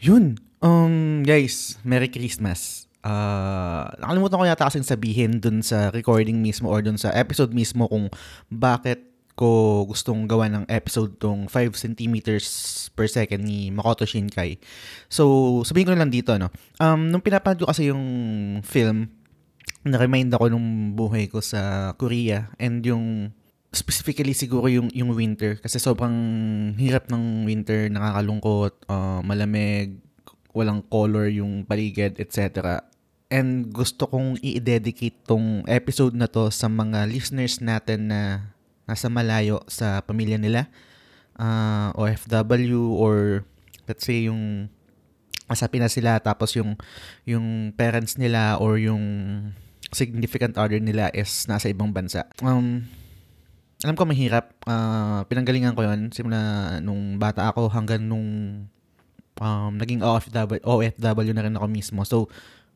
Yun. Um, guys, Merry Christmas. Uh, nakalimutan ko yata kasing sabihin dun sa recording mismo or dun sa episode mismo kung bakit ko gustong gawa ng episode tong 5 centimeters per second ni Makoto Shinkai. So, sabihin ko na lang dito, no? Um, nung pinapanood ko kasi yung film, na-remind ako nung buhay ko sa Korea and yung specifically siguro yung yung winter kasi sobrang hirap ng winter, nakakalungkot, uh, malamig, walang color yung paligid, etc. And gusto kong i-dedicate tong episode na to sa mga listeners natin na nasa malayo sa pamilya nila, uh, OFW or let's say yung nasa Pinas sila tapos yung yung parents nila or yung significant other nila is nasa ibang bansa. Um, alam ko mahirap. Uh, pinanggalingan ko yon simula nung bata ako hanggang nung um, naging OFW, OFW na rin ako mismo. So,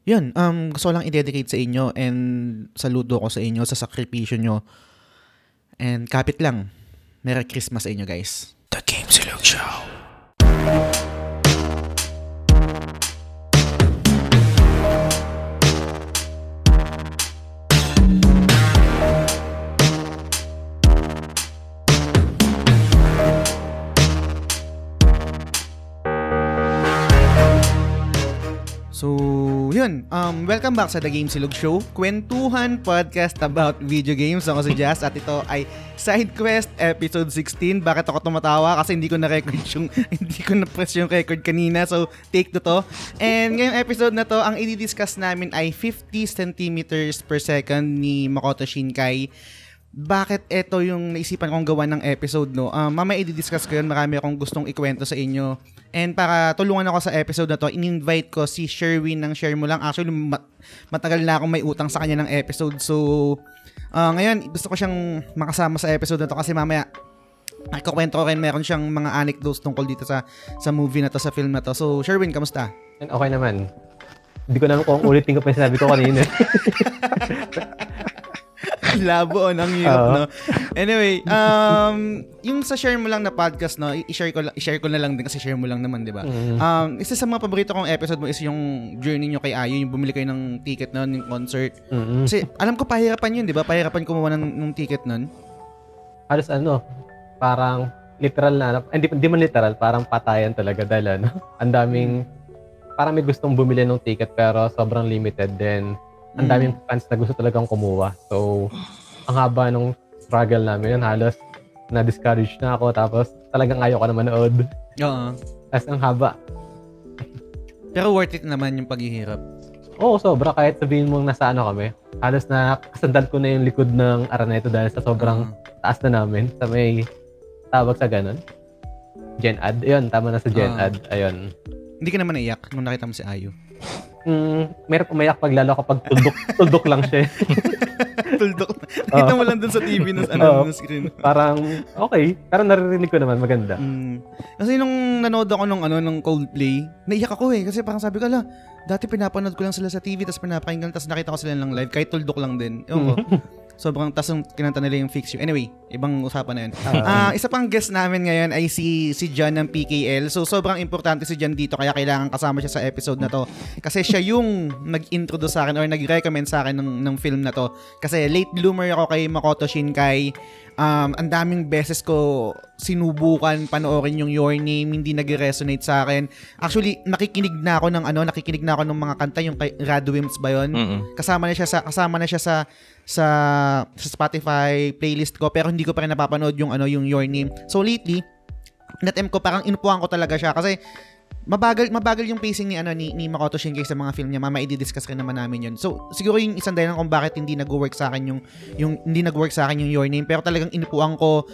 yun, um, gusto lang i-dedicate sa inyo and saludo ko sa inyo sa sakripisyo nyo. And kapit lang. Merry Christmas sa inyo guys. The Game Silog Show. Yun. Um, welcome back sa The Game Silog Show. Kwentuhan podcast about video games. Ako si Jazz at ito ay Side Quest episode 16. Bakit ako tumatawa? Kasi hindi ko na-record yung, hindi ko na-press yung record kanina. So, take to to. And ngayong episode na to, ang i-discuss namin ay 50 centimeters per second ni Makoto Shinkai bakit ito yung naisipan kong gawa ng episode, no? Um, mamaya i-discuss ko yun. Marami akong gustong ikwento sa inyo. And para tulungan ako sa episode na to, in-invite ko si Sherwin ng Share Mo Lang. Actually, mat- matagal na akong may utang sa kanya ng episode. So, uh, ngayon, gusto ko siyang makasama sa episode na to kasi mamaya Nagkukwento ko rin, meron siyang mga anecdotes tungkol dito sa sa movie na to, sa film na to. So, Sherwin, kamusta? Okay naman. Hindi ko naman kung ulitin ko pa yung sinabi ko kanina. Labo, on, ang hirap, no? Anyway, um, yung sa share mo lang na podcast, no, i-share ko, i-share ko na lang din kasi share mo lang naman, di ba? Mm-hmm. Um, isa sa mga paborito kong episode mo is yung journey nyo kay Ayo, yung bumili kayo ng ticket noon, yung concert. Mm-hmm. Kasi alam ko pahirapan yun, di ba? Pahirapan kumuha ng, ng ticket noon. Halos ano, parang literal na, hindi, hindi man literal, parang patayan talaga dahil ano, ang daming, parang may gustong bumili ng ticket pero sobrang limited then ang daming mm. fans na gusto talagang kumuha. So, ang haba nung struggle namin yun, halos na-discourage na ako tapos talagang ayaw ko na manood. Oo. Tapos ang haba. Pero worth it naman yung paghihirap. Oo, sobra. Kahit sabihin mong nasa ano kami, halos na kasandal ko na yung likod ng Araneta dahil sa sobrang uh-huh. taas na namin. Sa may tawag sa ganun. Gen Ad. Ayun, tama na sa Gen uh-huh. Ad. Ayun. Hindi ka naman naiyak nung nakita mo si Ayu mm, meron umayak pag lalo kapag tuldok, tuldok lang siya. tuldok. Kita mo lang dun sa TV ng ano, uh, screen. Parang, okay. Pero naririnig ko naman, maganda. Mm. Kasi nung nanood ako nung, ano, nung Coldplay, naiyak ako eh. Kasi parang sabi ko, ala, dati pinapanood ko lang sila sa TV, tapos pinapakinggan, tapos nakita ko sila lang live, kahit tuldok lang din. Ewan ko. Sobrang tas yung kinanta nila yung fix you. Anyway, ibang usapan na yun. Uh, uh, isa pang guest namin ngayon ay si si John ng PKL. So sobrang importante si John dito kaya kailangan kasama siya sa episode na to. Kasi siya yung nag-introduce sa akin or nag-recommend sa akin ng, ng film na to. Kasi late bloomer ako kay Makoto Shinkai. Um, ang daming beses ko sinubukan panoorin yung Your Name, hindi nag-resonate sa akin. Actually, nakikinig na ako ng ano, nakikinig na ako ng mga kanta yung kay Radwimps ba 'yon? Kasama na siya sa kasama na siya sa sa sa Spotify playlist ko pero hindi ko pa rin napapanood yung ano yung Your Name. So lately, natem ko parang inupuan ko talaga siya kasi mabagal mabagal yung pacing ni ano ni, ni Makoto Shinkai sa mga film niya. Mama i-discuss rin naman namin 'yun. So siguro yung isang dahilan kung bakit hindi nag-work sa akin yung yung hindi nag-work sa akin yung Your Name pero talagang inupuan ko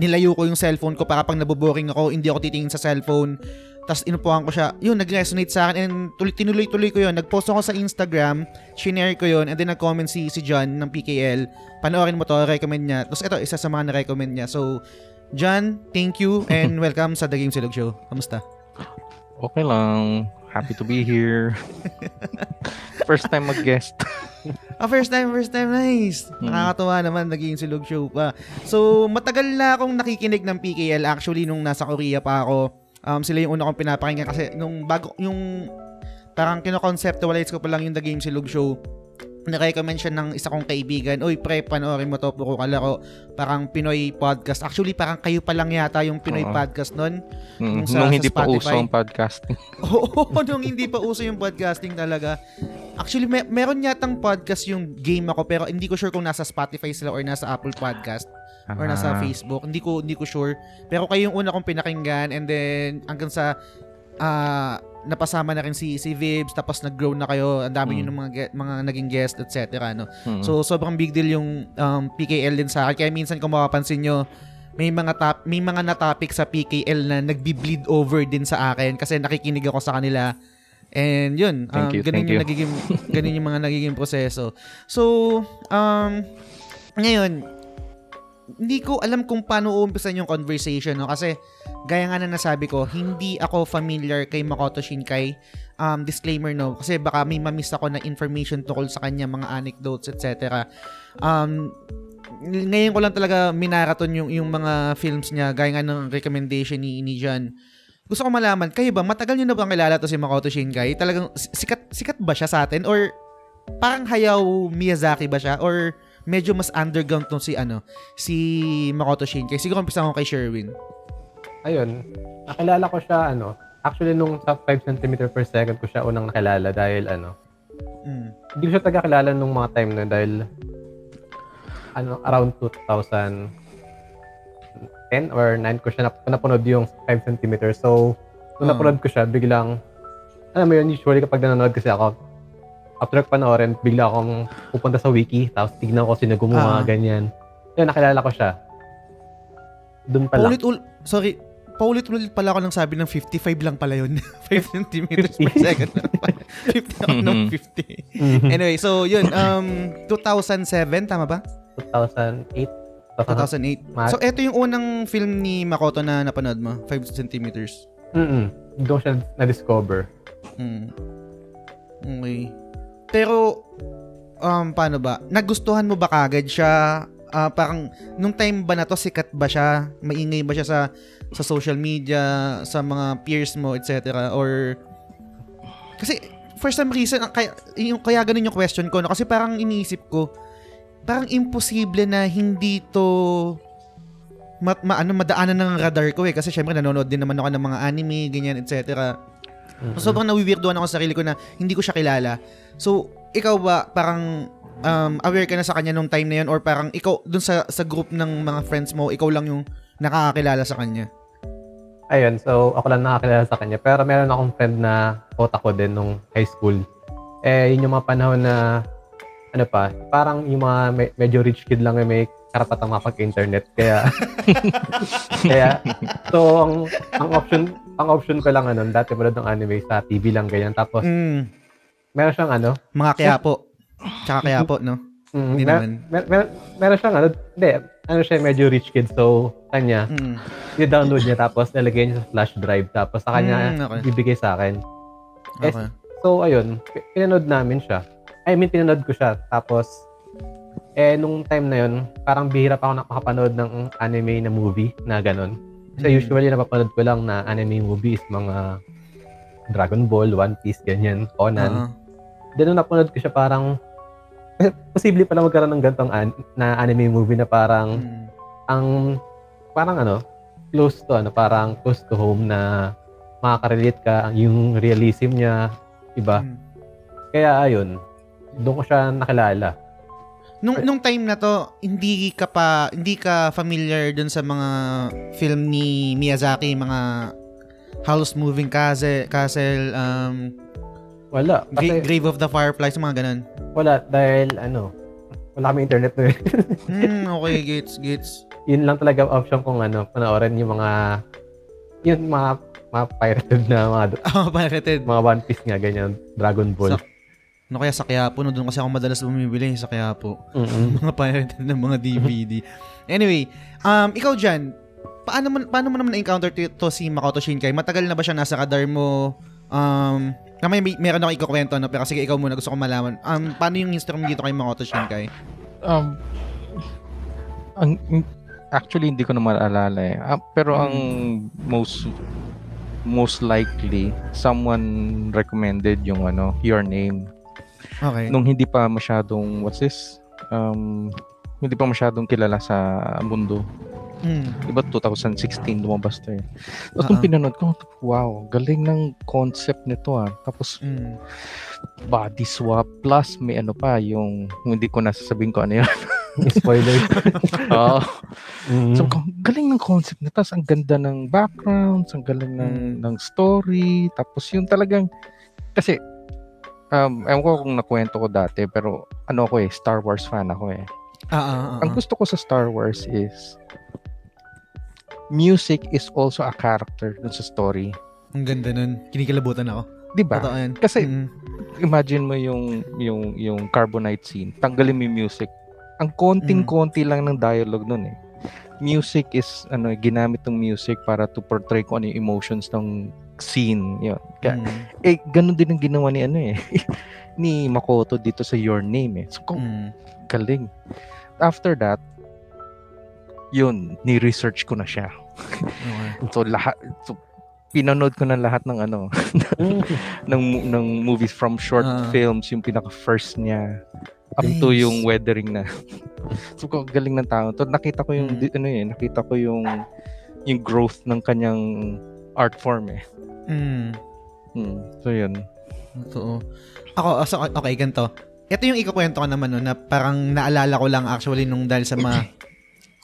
nilayo ko yung cellphone ko para pag naboboring ako hindi ako titingin sa cellphone tapos inupuan ko siya. Yun, nag-resonate sa akin and tuloy, tinuloy-tuloy ko yun. Nag-post ako sa Instagram, shinare ko yun, and then nag-comment si, si John ng PKL. Panoorin mo to, recommend niya. Tapos ito, isa sa mga na-recommend niya. So, John, thank you and welcome sa The Game Silog Show. Kamusta? Okay lang. Happy to be here. first time mag-guest. ah, first time, first time. Nice. Hmm. Nakakatuwa naman, naging silog show pa. So, matagal na akong nakikinig ng PKL. Actually, nung nasa Korea pa ako, Um, sila yung una kong pinapakinggan kasi nung bago, yung parang kino-conceptualize ko pa lang yung The Game Silog Show, na-recommend siya ng isa kong kaibigan, Uy, pre, panoorin mo to, puro kalaro. Parang Pinoy podcast. Actually, parang kayo pa lang yata yung Pinoy Oo. podcast nun. Mm, Yung sa- nung sa hindi pa Spotify. uso ang podcasting. Oo, nung hindi pa uso yung podcasting talaga. Actually, may, meron yatang podcast yung game ako, pero hindi ko sure kung nasa Spotify sila or nasa Apple Podcast or nasa Ah, Facebook. Hindi ko hindi ko sure. Pero kayo yung una kong pinakinggan and then hanggang sa ah napasama na rin si si Vibs tapos nag-grow na kayo. Ang dami Mm. yun ng mga mga naging guest etc. no. mm. So sobrang big deal yung um, PKL din sa akin. Kaya minsan kung mapapansin nyo, may mga top, may mga na-topic sa PKL na nagbi-bleed over din sa akin kasi nakikinig ako sa kanila. And yun, um, Thank you, ganun yung you. nagiging ganun yung mga nagiging proseso. So, um ngayon, hindi ko alam kung paano uumpisan yung conversation no kasi gaya nga na nasabi ko, hindi ako familiar kay Makoto Shinkai. Um, disclaimer no, kasi baka may mamiss ako na information tungkol sa kanya, mga anecdotes, etc. Um, ngayon ko lang talaga minaraton yung, yung mga films niya, gaya nga ng recommendation ni, ni John. Gusto ko malaman, kayo ba, matagal niyo na bang kilala to si Makoto Shinkai? Talagang si- sikat, sikat ba siya sa atin? Or parang Hayao Miyazaki ba siya? Or medyo mas underground tong si ano, si Makoto Shinkai? Siguro umpisa ko kay Sherwin. Ayun, nakilala ko siya, ano, actually nung sa 5 cm per second ko siya unang nakilala dahil, ano, Mm. hindi ko siya taga-kilala nung mga time na dahil, ano, around 2010 or 9 ko siya nap- napanood yung 5 cm. So, nung Ah. napanood ko siya, biglang, alam mo yun, usually kapag nanonood kasi ako, after ko panoorin, bigla akong pupunta sa wiki, tapos tignan ko sino gumawa, Ah. ganyan. Yun, nakilala ko siya. Doon pa lang. Paulit ul sorry, paulit-ulit pala ako nang sabi ng 55 lang pala yun. 5 centimeters per 50. second. 50 ako ng 50. Mhm. Anyway, so yun, um, 2007, tama ba? 2008. 2008. Mar- So, eto yung unang film ni Makoto na napanood mo, 5 centimeters. Mm-mm. Doon siya na-discover. Mm. Okay. Pero, um, paano ba? Nagustuhan mo ba kagad siya? Ah, parang, nung time ba na to, sikat ba siya? Maingay ba siya sa sa social media, sa mga peers mo, etc. Or, kasi, for some reason, ang kaya, yung, kaya ganun yung question ko, no? kasi parang iniisip ko, parang imposible na hindi to ma, ma- ano, madaanan ng radar ko eh. Kasi syempre nanonood din naman ako ng mga anime, ganyan, etc. Mm-mm. So, sobrang nawiwirdoan ako sa sarili ko na hindi ko siya kilala. So, ikaw ba parang um, aware ka na sa kanya nung time na yun or parang ikaw dun sa sa group ng mga friends mo, ikaw lang yung nakakakilala sa kanya? Ayun, so ako lang nakakilala sa kanya. Pero meron akong friend na ko din nung high school. Eh, yun yung mga panahon na, ano pa, parang yung mga me- medyo rich kid lang yung may karapatang mapag-internet. Kaya, kaya, so ang, ang option, ang option ko lang ano, dati manood ng anime sa TV lang ganyan. Tapos, Mm, meron siyang ano, mga kaya po. Tsaka kaya po, no? mm, Hindi mer- naman. mer- mer- meron siyang ano, hindi, ano siya, medyo rich kid. So, kanya, Mm. i-download niya tapos nilagay niya sa flash drive tapos sa kanya Mm, okay. bibigay sa akin. Yes. Okay. So, ayun, pi- pinanood namin siya. I mean, pinanood ko siya. Tapos, eh, nung time na yun, parang bihira pa ako nakapanood ng anime na movie na ganun. Kasi Mm. usually, napapanood ko lang na anime movies, mga Dragon Ball, One Piece, ganyan, Conan. Oo. Then, nung napanood ko siya, parang, eh, posible pala magkaroon ng gantong an- na anime movie na parang, Mm. ang, parang ano, close to, ano, parang close to home na makaka-relate ka, yung realism niya, iba. Mm. Kaya ayun, doon ko siya nakilala. Nung nung time na to, hindi ka pa hindi ka familiar dun sa mga film ni Miyazaki, mga House Moving Castle, Castle um Wala. Gra- Kasi Grave of the Fireflies, mga ganun. wala dahil ano, wala kami internet na Hmm, okay, gets, gets. Yun lang talaga ang option kong ano, panoorin yung mga yun mga mga pirated na mga Oh, pirated. mga One Piece nga ganyan, Dragon Ball. Sa- Ano kaya sa Quiapo, no? Doon kasi ako madalas bumibili sa Quiapo. Mm-mm. mga pirated ng mga DVD. Anyway, um, ikaw dyan, paano mo, paano mo naman na-encounter to, to si Makoto Shinkai? Matagal na ba siya nasa radar mo? Um, na may, meron ako ikukwento, no? pero sige, ikaw muna, gusto ko malaman. Um, paano yung history mo dito kay Makoto Shinkai? Um, ang, actually, hindi ko na maalala eh. Ah, pero ang most most likely someone recommended yung ano, your name. Okay. Nung hindi pa masyadong what's this? Um hindi pa masyadong kilala sa mundo. Mm. Diba 2016 lumabas to eh. Tapos nung Oo. pinanood ko, wow, galing ng concept nito ah. Tapos Mm. body swap plus may ano pa yung hindi ko nasasabihin ko ano yun. Spoiler. Oo. Mm. So, ang galing ng concept nito. Tapos, ang ganda ng backgrounds, ang galing ng, Mm. ng story. Tapos, yung talagang, kasi, um, ewan ko kung nakwento ko dati, pero ano ako eh, Star Wars fan ako eh. Ah, ah, ah, Ang gusto ko sa Star Wars is, music is also a character dun sa story. Ang ganda nun. Kinikilabutan ako. Di ba? Kasi, Mm. imagine mo yung, yung, yung Carbonite scene. Tanggalin mo yung music. Ang konting-konti lang ng dialogue nun eh. Music is, ano, ginamit ng music para to portray kung ano yung emotions ng scene. Yun. Kaya, Mm. eh, ganun din ang ginawa ni, ano eh, ni Makoto dito sa Your Name eh. So, kung Mm. galing. After that, yun, ni-research ko na siya. Okay. So, lahat, so, pinanood ko na lahat ng ano, Mm. ng ng movies from short Ah. films yung pinaka first niya up to Nice. yung weathering na so kung galing ng tao to nakita ko yung Mm. ano eh nakita ko yung yung growth ng kanyang art form eh Mm. Hmm. so yun Totoo. Ako, so, okay, ganito. Ito yung ikukwento ko naman no, na parang naalala ko lang actually nung dahil sa mga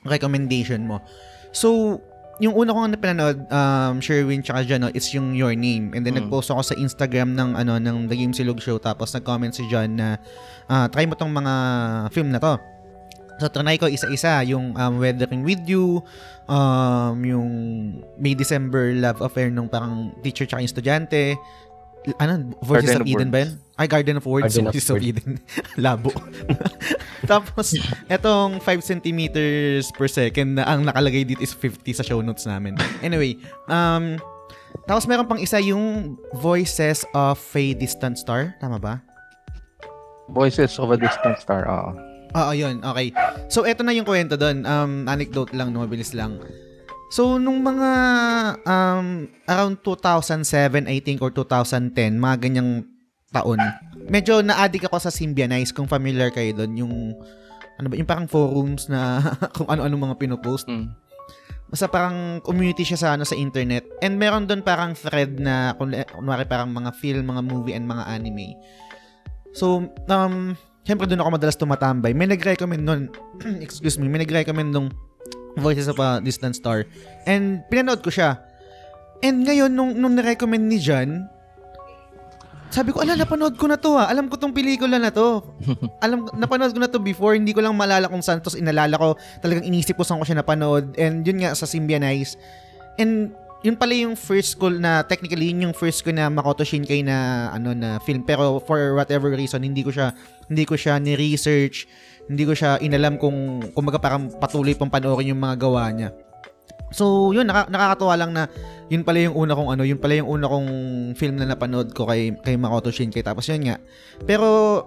recommendation mo. So, yung una kong pinanood, um, Sherwin tsaka John, no, is yung Your Name. And then, Mm. nag-post ako sa Instagram ng, ano, ng The Game Silog Show. Tapos, nag-comment si John na, ah, try mo tong mga film na to. So, trinay ko isa-isa. Yung um, Weathering With You, um, yung May December Love Affair nung parang teacher tsaka yung estudyante. Ano? Voices Garden of of Eden ba Words. yun? Ay, Garden of Words. Garden of Voices of, Words. Eden. Labo. Tapos, etong 5 centimeters per second na ang nakalagay dito is 50 sa show notes namin. Anyway, um, tapos meron pang isa yung Voices of a Distant Star. Tama ba? Voices of a Distant Star oo Oo, yun. Okay. So, eto na yung kwento doon. Um, anecdote lang, no, mabilis lang. So, nung mga um, around 2007, I think, or 2010, mga ganyang taon, medyo na-addict ako sa Symbianize, kung familiar kayo doon, yung, ano ba, yung parang forums na kung ano-ano mga pinopost. Hmm. Basta parang community siya sa ano sa internet. And meron doon parang thread na kun- kunwari parang mga film, mga movie and mga anime. So, um Siyempre doon ako madalas tumatambay. May nag-recommend nun, excuse me, may nag-recommend nung Voices of a Distant Star. And pinanood ko siya. And ngayon, nung, nung na-recommend ni John, sabi ko, ala, napanood ko na to ah. Alam ko tong pelikula na to. Alam, napanood ko na to before. Hindi ko lang malala kung saan. Tapos inalala ko, talagang inisip ko saan ko siya napanood. And yun nga, sa Symbianize. And yun pala yung first ko na, technically, yun yung first ko na Makoto Shinkai na, ano, na film. Pero for whatever reason, hindi ko siya, hindi ko siya ni-research. Hindi ko siya inalam kung, kumbaga parang patuloy pang panoorin yung mga gawa niya. So, yun, naka, nakakatuwa lang na yun pala yung una kong ano, yun pala yung una kong film na napanood ko kay, kay Makoto Shinkai. Tapos yun nga. Pero,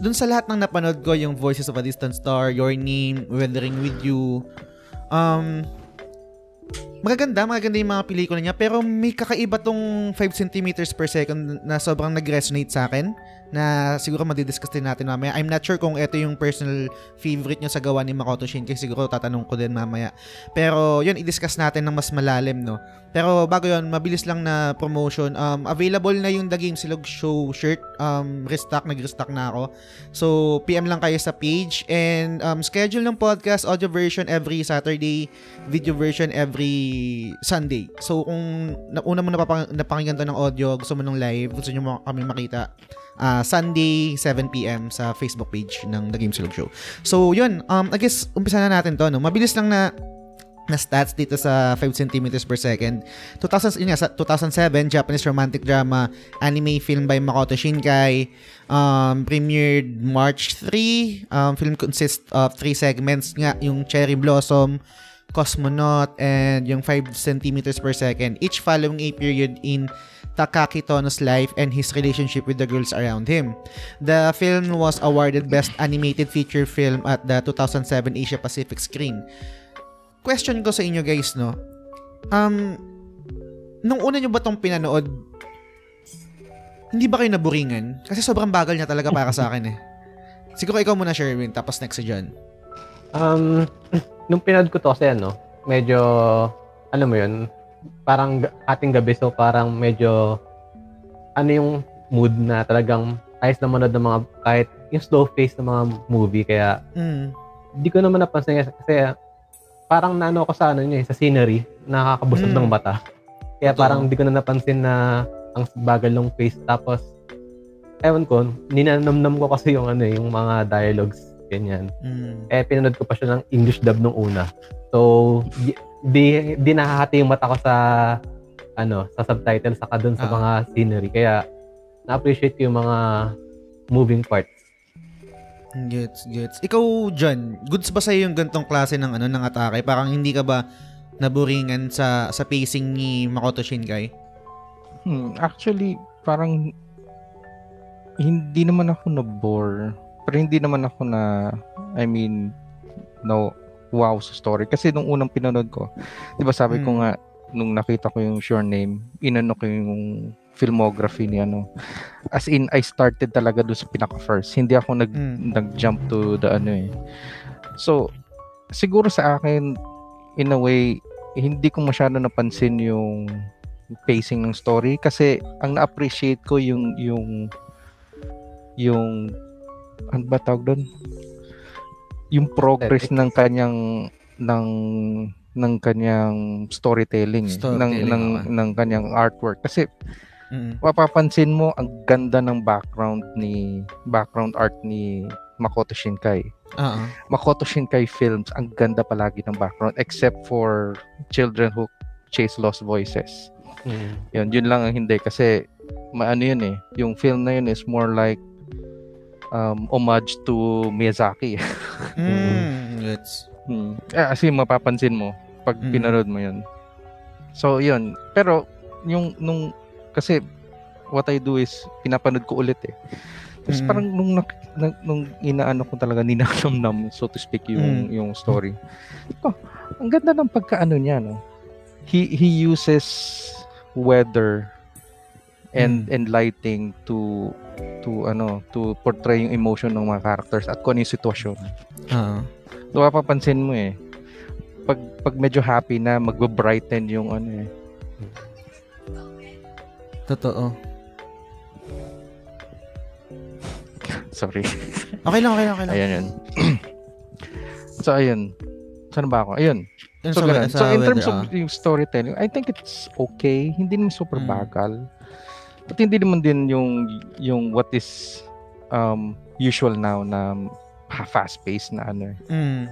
dun sa lahat ng napanood ko, yung Voices of a Distant Star, Your Name, Weathering With You, um, magaganda, magaganda yung mga pelikula niya, pero may kakaiba tong 5 centimeters per second na sobrang nag-resonate sa akin na siguro madidiscuss din natin mamaya. I'm not sure kung ito yung personal favorite niya sa gawa ni Makoto Shinkai. Siguro tatanong ko din mamaya. Pero yun, i-discuss natin ng mas malalim, no? Pero bago yun, mabilis lang na promotion. Um, available na yung The Game Silog Show shirt. Um, restock, nag-restock na ako. So, PM lang kayo sa page. And um, schedule ng podcast, audio version every Saturday, video version every Sunday. So, kung na, una mo napapang, napakinggan to ng audio, gusto mo ng live, gusto nyo kami makita, ah, Sunday, 7pm sa Facebook page ng The Game Silog Show. So, yun. Um, I guess, umpisa na natin to. No? Mabilis lang na na stats dito sa 5 centimeters per second. 2000, yun nga, sa 2007, Japanese romantic drama, anime film by Makoto Shinkai. Um, premiered March 3. Um, film consists of three segments nga, yung Cherry Blossom, Cosmonaut, and yung 5 centimeters per second. Each following a period in Takaki Tono's life and his relationship with the girls around him. The film was awarded Best Animated Feature Film at the 2007 Asia Pacific Screen question ko sa inyo guys, no? Um, nung una nyo ba tong pinanood, hindi ba kayo naburingan? Kasi sobrang bagal niya talaga para sa akin eh. Siguro ikaw muna, Sherwin, tapos next si John. Um, nung pinanood ko to kasi ano, medyo, ano mo yun, parang ating gabi, so parang medyo, ano yung mood na talagang ayos na manood ng mga, kahit yung slow pace ng mga movie, kaya Mm. di ko naman napansin kasi, parang naano ko sa ano niya, eh, sa scenery, nakakabusog Mm. ng mata. Kaya Totoo. parang di ko na napansin na ang bagal ng pace. Tapos, ewan ko, ninanamnam ko kasi yung ano eh, yung mga dialogues, ganyan. Mm. Eh, pinanood ko pa siya ng English dub nung una. So, di, di, nakahati yung mata ko sa ano, sa subtitle saka dun sa Ah. mga scenery. Kaya, na-appreciate ko yung mga moving parts. Gets, gets. Ikaw, John, goods ba sa'yo yung gantong klase ng ano ng atake? Parang hindi ka ba naburingan sa sa pacing ni Makoto Shinkai? Hmm, actually, parang hindi naman ako na-bore. Pero hindi naman ako na, I mean, no, wow sa story. Kasi nung unang pinanood ko, di ba sabi ko Hmm. nga, nung nakita ko yung Sure Name, inano ko yung filmography ni ano. As in, I started talaga doon sa pinaka-first. Hindi ako nag, Mm. nag-jump to the ano eh. So, siguro sa akin, in a way, hindi ko masyado napansin yung pacing ng story kasi ang na-appreciate ko yung yung yung ano ba tawag doon? Yung progress ng kanyang ng ng kanyang storytelling, eh. Storytelling, ng ng okay. ng kanyang artwork kasi Mm. mapapansin mo ang ganda ng background ni background art ni Makoto Shinkai. Oo. Makoto Shinkai films, ang ganda palagi ng background except for Children Who Chase Lost Voices. Yun, yun lang ang hindi kasi maano yun eh. Yung film na yun is more like um, homage to Miyazaki. Mm. Gets. hmm. Eh, kasi mapapansin mo pag Mm. pinanood mo yun. So, yun. Pero, yung, nung, kasi, what I do is, pinapanood ko ulit eh. Tapos Mm. parang nung, na- nung inaano ko talaga, ninanamnam, so to speak, yung, Mm. yung story. Oh, ang ganda ng pagkaano niya, no? He, he uses weather and Mm. and lighting to to ano to portray yung emotion ng mga characters at kung ano yung sitwasyon. Oo. So, mapapansin mo eh. Pag, pag medyo happy na, magbe-brighten yung ano eh. Totoo. Sorry. Okay lang, okay lang, okay lang. Ayan yun. so, ayun. Saan ba ako? Ayun. Yun So, sa- ganun. so in terms of yung storytelling, I think it's okay. Hindi naman super Mm. bagal. At hindi naman din yung yung what is um usual now na fast-paced na ano eh. Mm.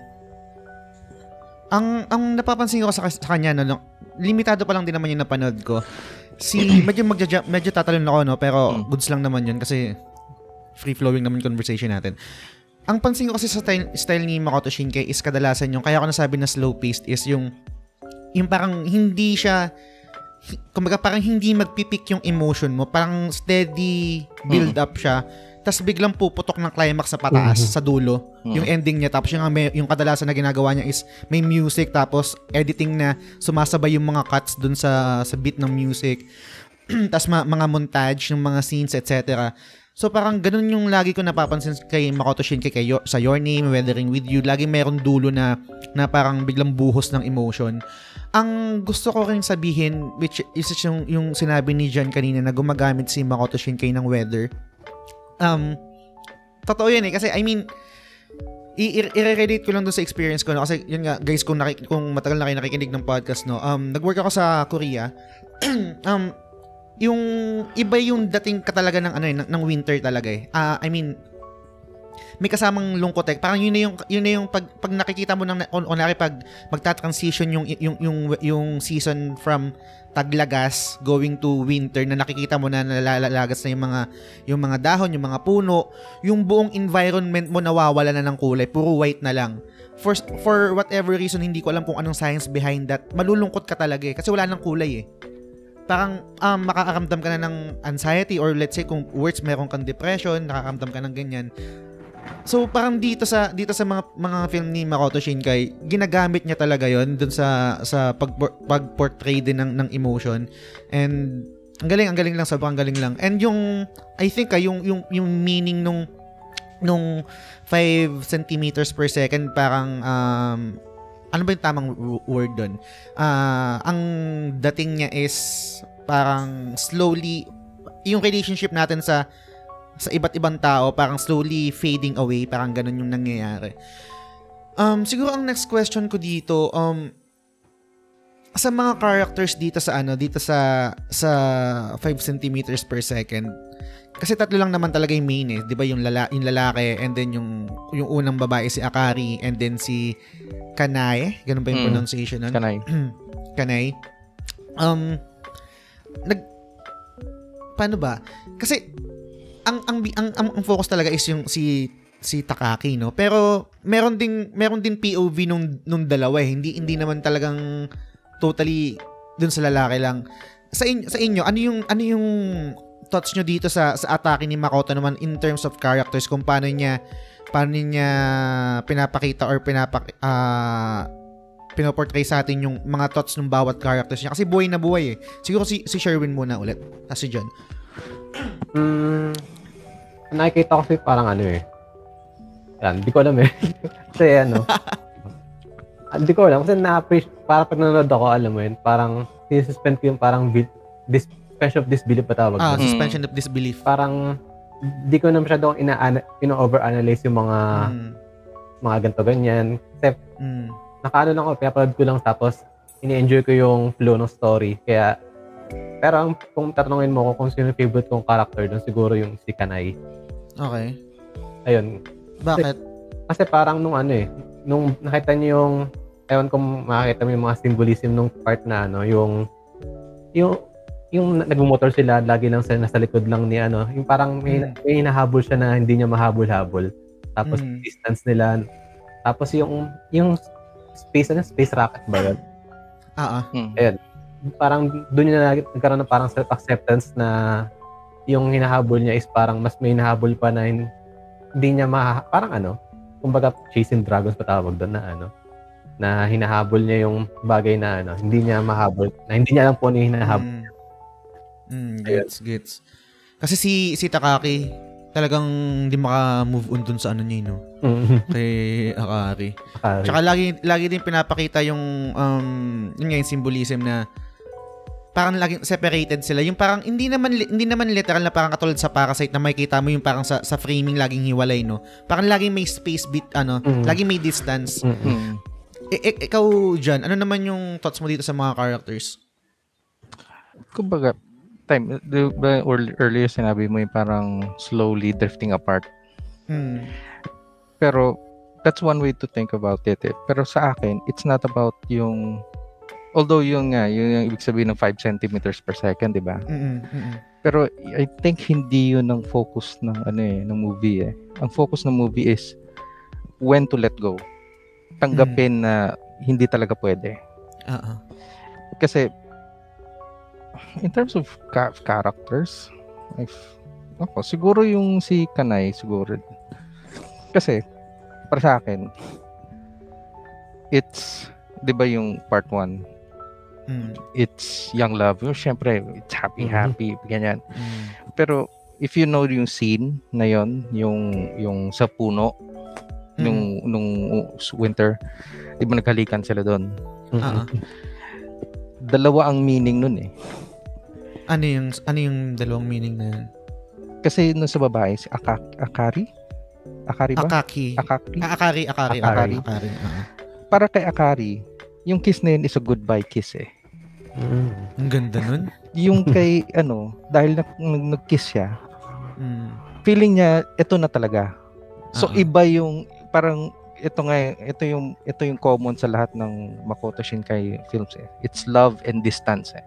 Ang ang napapansin ko sa, sa kanya no, limitado pa lang din naman yung napanood ko. Si medyo magja medyo tatalon ako no, pero Mm. goods lang naman yun kasi free flowing naman conversation natin. Ang pansin ko kasi sa style, style ni Makoto Shinkai is kadalasan yung kaya ko nasabi na slow paced is yung yung parang hindi siya kumbaga parang hindi magpipik yung emotion mo, parang steady build up siya. Tapos biglang puputok ng climax sa pataas Mhm. sa dulo Mm. yung ending niya tapos yung yung kadalasan na ginagawa niya is may music tapos editing na sumasabay yung mga cuts dun sa sa beat ng music tapos ma- mga montage ng mga scenes etc. So parang ganun yung lagi ko napapansin kay Makoto Shinkai kay Yo- sa Your Name, Weathering With You, lagi meron dulo na na parang biglang buhos ng emotion. Ang gusto ko rin sabihin which is yung yung sinabi ni John kanina na gumagamit si Makoto Shinkai ng weather. Um totoo yun eh kasi I mean i-relate ko lang doon sa experience ko no? kasi yun nga guys kung nakik- kung matagal na kayo nakikinig ng podcast no um nag-work ako sa Korea um yung iba yung dating ka talaga ng ano eh, ng, ng winter talaga eh Ah, I mean may kasamang lungkot eh. Parang yun na yung yun na yung pag, pag nakikita mo ng on, onari pag magta-transition yung yung yung yung season from taglagas going to winter na nakikita mo na nalalagas na yung mga yung mga dahon, yung mga puno, yung buong environment mo nawawala na ng kulay, puro white na lang. For for whatever reason hindi ko alam kung anong science behind that. Malulungkot ka talaga eh kasi wala nang kulay eh. Parang um, makakaramdam ka na ng anxiety or let's say kung words meron kang depression, nakakaramdam ka ng ganyan So parang dito sa dito sa mga mga film ni Makoto Shinkai, ginagamit niya talaga 'yon dun sa sa pag pag-portray din ng ng emotion and ang galing ang galing lang sobrang galing lang. And yung I think ah, yung yung yung meaning nung nung 5 centimeters per second parang um, ano ba yung tamang word doon? Ah, ang dating niya is parang slowly yung relationship natin sa sa iba't ibang tao parang slowly fading away, parang ganun yung nangyayari. Um siguro ang next question ko dito um sa mga characters dito sa ano dito sa sa 5 centimeters per second kasi tatlo lang naman talaga yung main eh, 'di ba? Yung lala yung lalaki and then yung yung unang babae si Akari and then si Kanae, ganun ba yung Mm. pronunciation nun? Kanay. Kanay. Um nag paano ba? Kasi ang ang ang, ang, ang focus talaga is yung si si Takaki, no? Pero meron ding meron din POV nung nung dalawa eh. Hindi hindi naman talagang totally dun sa lalaki lang. Sa inyo, sa inyo ano yung ano yung thoughts nyo dito sa sa atake ni Makoto naman in terms of characters kung paano niya paano niya pinapakita or pinapak ah pinoportray sa atin yung mga thoughts ng bawat characters niya kasi buhay na buhay eh. Siguro si si Sherwin muna ulit. Tapos si John. Mm, nakikita ko kasi parang ano eh. Yan, di ko alam eh. kasi ano. ah, Di ko alam. Kasi na-appreciate, para pag nanonood ako, alam mo yun, parang sinususpend ko yung parang bil- dis- suspension of disbelief pa tawag. Ah, suspension of disbelief. Parang di ko na masyadong ina ino-overanalyze yung mga Mm, mga ganto ganyan. Kasi mm, nakaano lang ako, pinapanood ko lang tapos ini-enjoy ko yung flow ng story. Kaya pero ang, kung tatanungin mo ko kung sino yung favorite kong character doon, siguro yung si Kanai. okay. Ayun, Bakit? Kasi parang nung ano eh, nung nakita niyo yung, ewan kung makakita mo yung mga symbolism nung part na ano, yung, yung, yung nagmumotor sila, lagi lang sila nasa likod lang ni ano, yung parang may, Mm. may hinahabol siya na hindi niya mahabol-habol. Tapos Mm. distance nila. Tapos yung, yung space, ano, space rocket ba yun? Ah, ah. Mm. Parang doon niya na nagkaroon ng parang self-acceptance na yung hinahabol niya is parang mas may hinahabol pa na hin- hindi niya ma parang ano, kumbaga chasing dragons pa tawag doon na ano, na hinahabol niya yung bagay na ano, hindi niya mahabol, na hindi niya alam po ano yung hinahabol. Mm. Mm, gets, gets. Kasi si si Takaki talagang hindi maka-move on dun sa ano niya, no? Mm. Kay Akari. Akari. Tsaka lagi lagi din pinapakita yung um yun nga yung symbolism na parang laging separated sila. Yung parang hindi naman hindi naman literal na parang katulad sa Parasite na makikita mo yung parang sa sa framing laging hiwalay, no? Parang laging may space bit ano, Mm. laging may distance. Mm. Mm. I- i- ikaw Jan, ano naman yung thoughts mo dito sa mga characters? Kumbaga, time, di ba earl- earlier sinabi mo yung parang slowly drifting apart. Hmm. Pero that's one way to think about it. Eh. Pero sa akin, it's not about yung although yung nga, yun yung ibig sabihin ng 5 centimeters per second, di ba? Mm-mm. Pero I think hindi yun ang focus ng ano eh, ng movie eh. Ang focus ng movie is when to let go. Tanggapin na hindi talaga pwede. Ah. Kasi in terms of ca- characters, if, ako, siguro yung si Kanay siguro. Kasi para sa akin it's 'di ba yung part 1 Mm, it's young love yung syempre it's happy Mhm. happy ganyan mm, pero if you know yung scene na yon yung yung sa puno mm. nung nung winter di ba naghalikan sila doon ah. dalawa ang meaning nun eh Ano yung ano yung dalawang meaning na yun? kasi nung sa babae si Aka- Akari Akari ba Akaki. Akari Ah, Akari, Akari, Akari. Akari. Akari. ah. para kay Akari yung kiss na yun is a goodbye kiss eh Mm. Ang ganda nun. yung kay ano dahil nag, nag, nag-kiss siya Mm. feeling niya ito na talaga so Oo. iba yung parang ito nga ito yung ito yung common sa lahat ng Makoto Shinkai films eh. It's love and distance eh.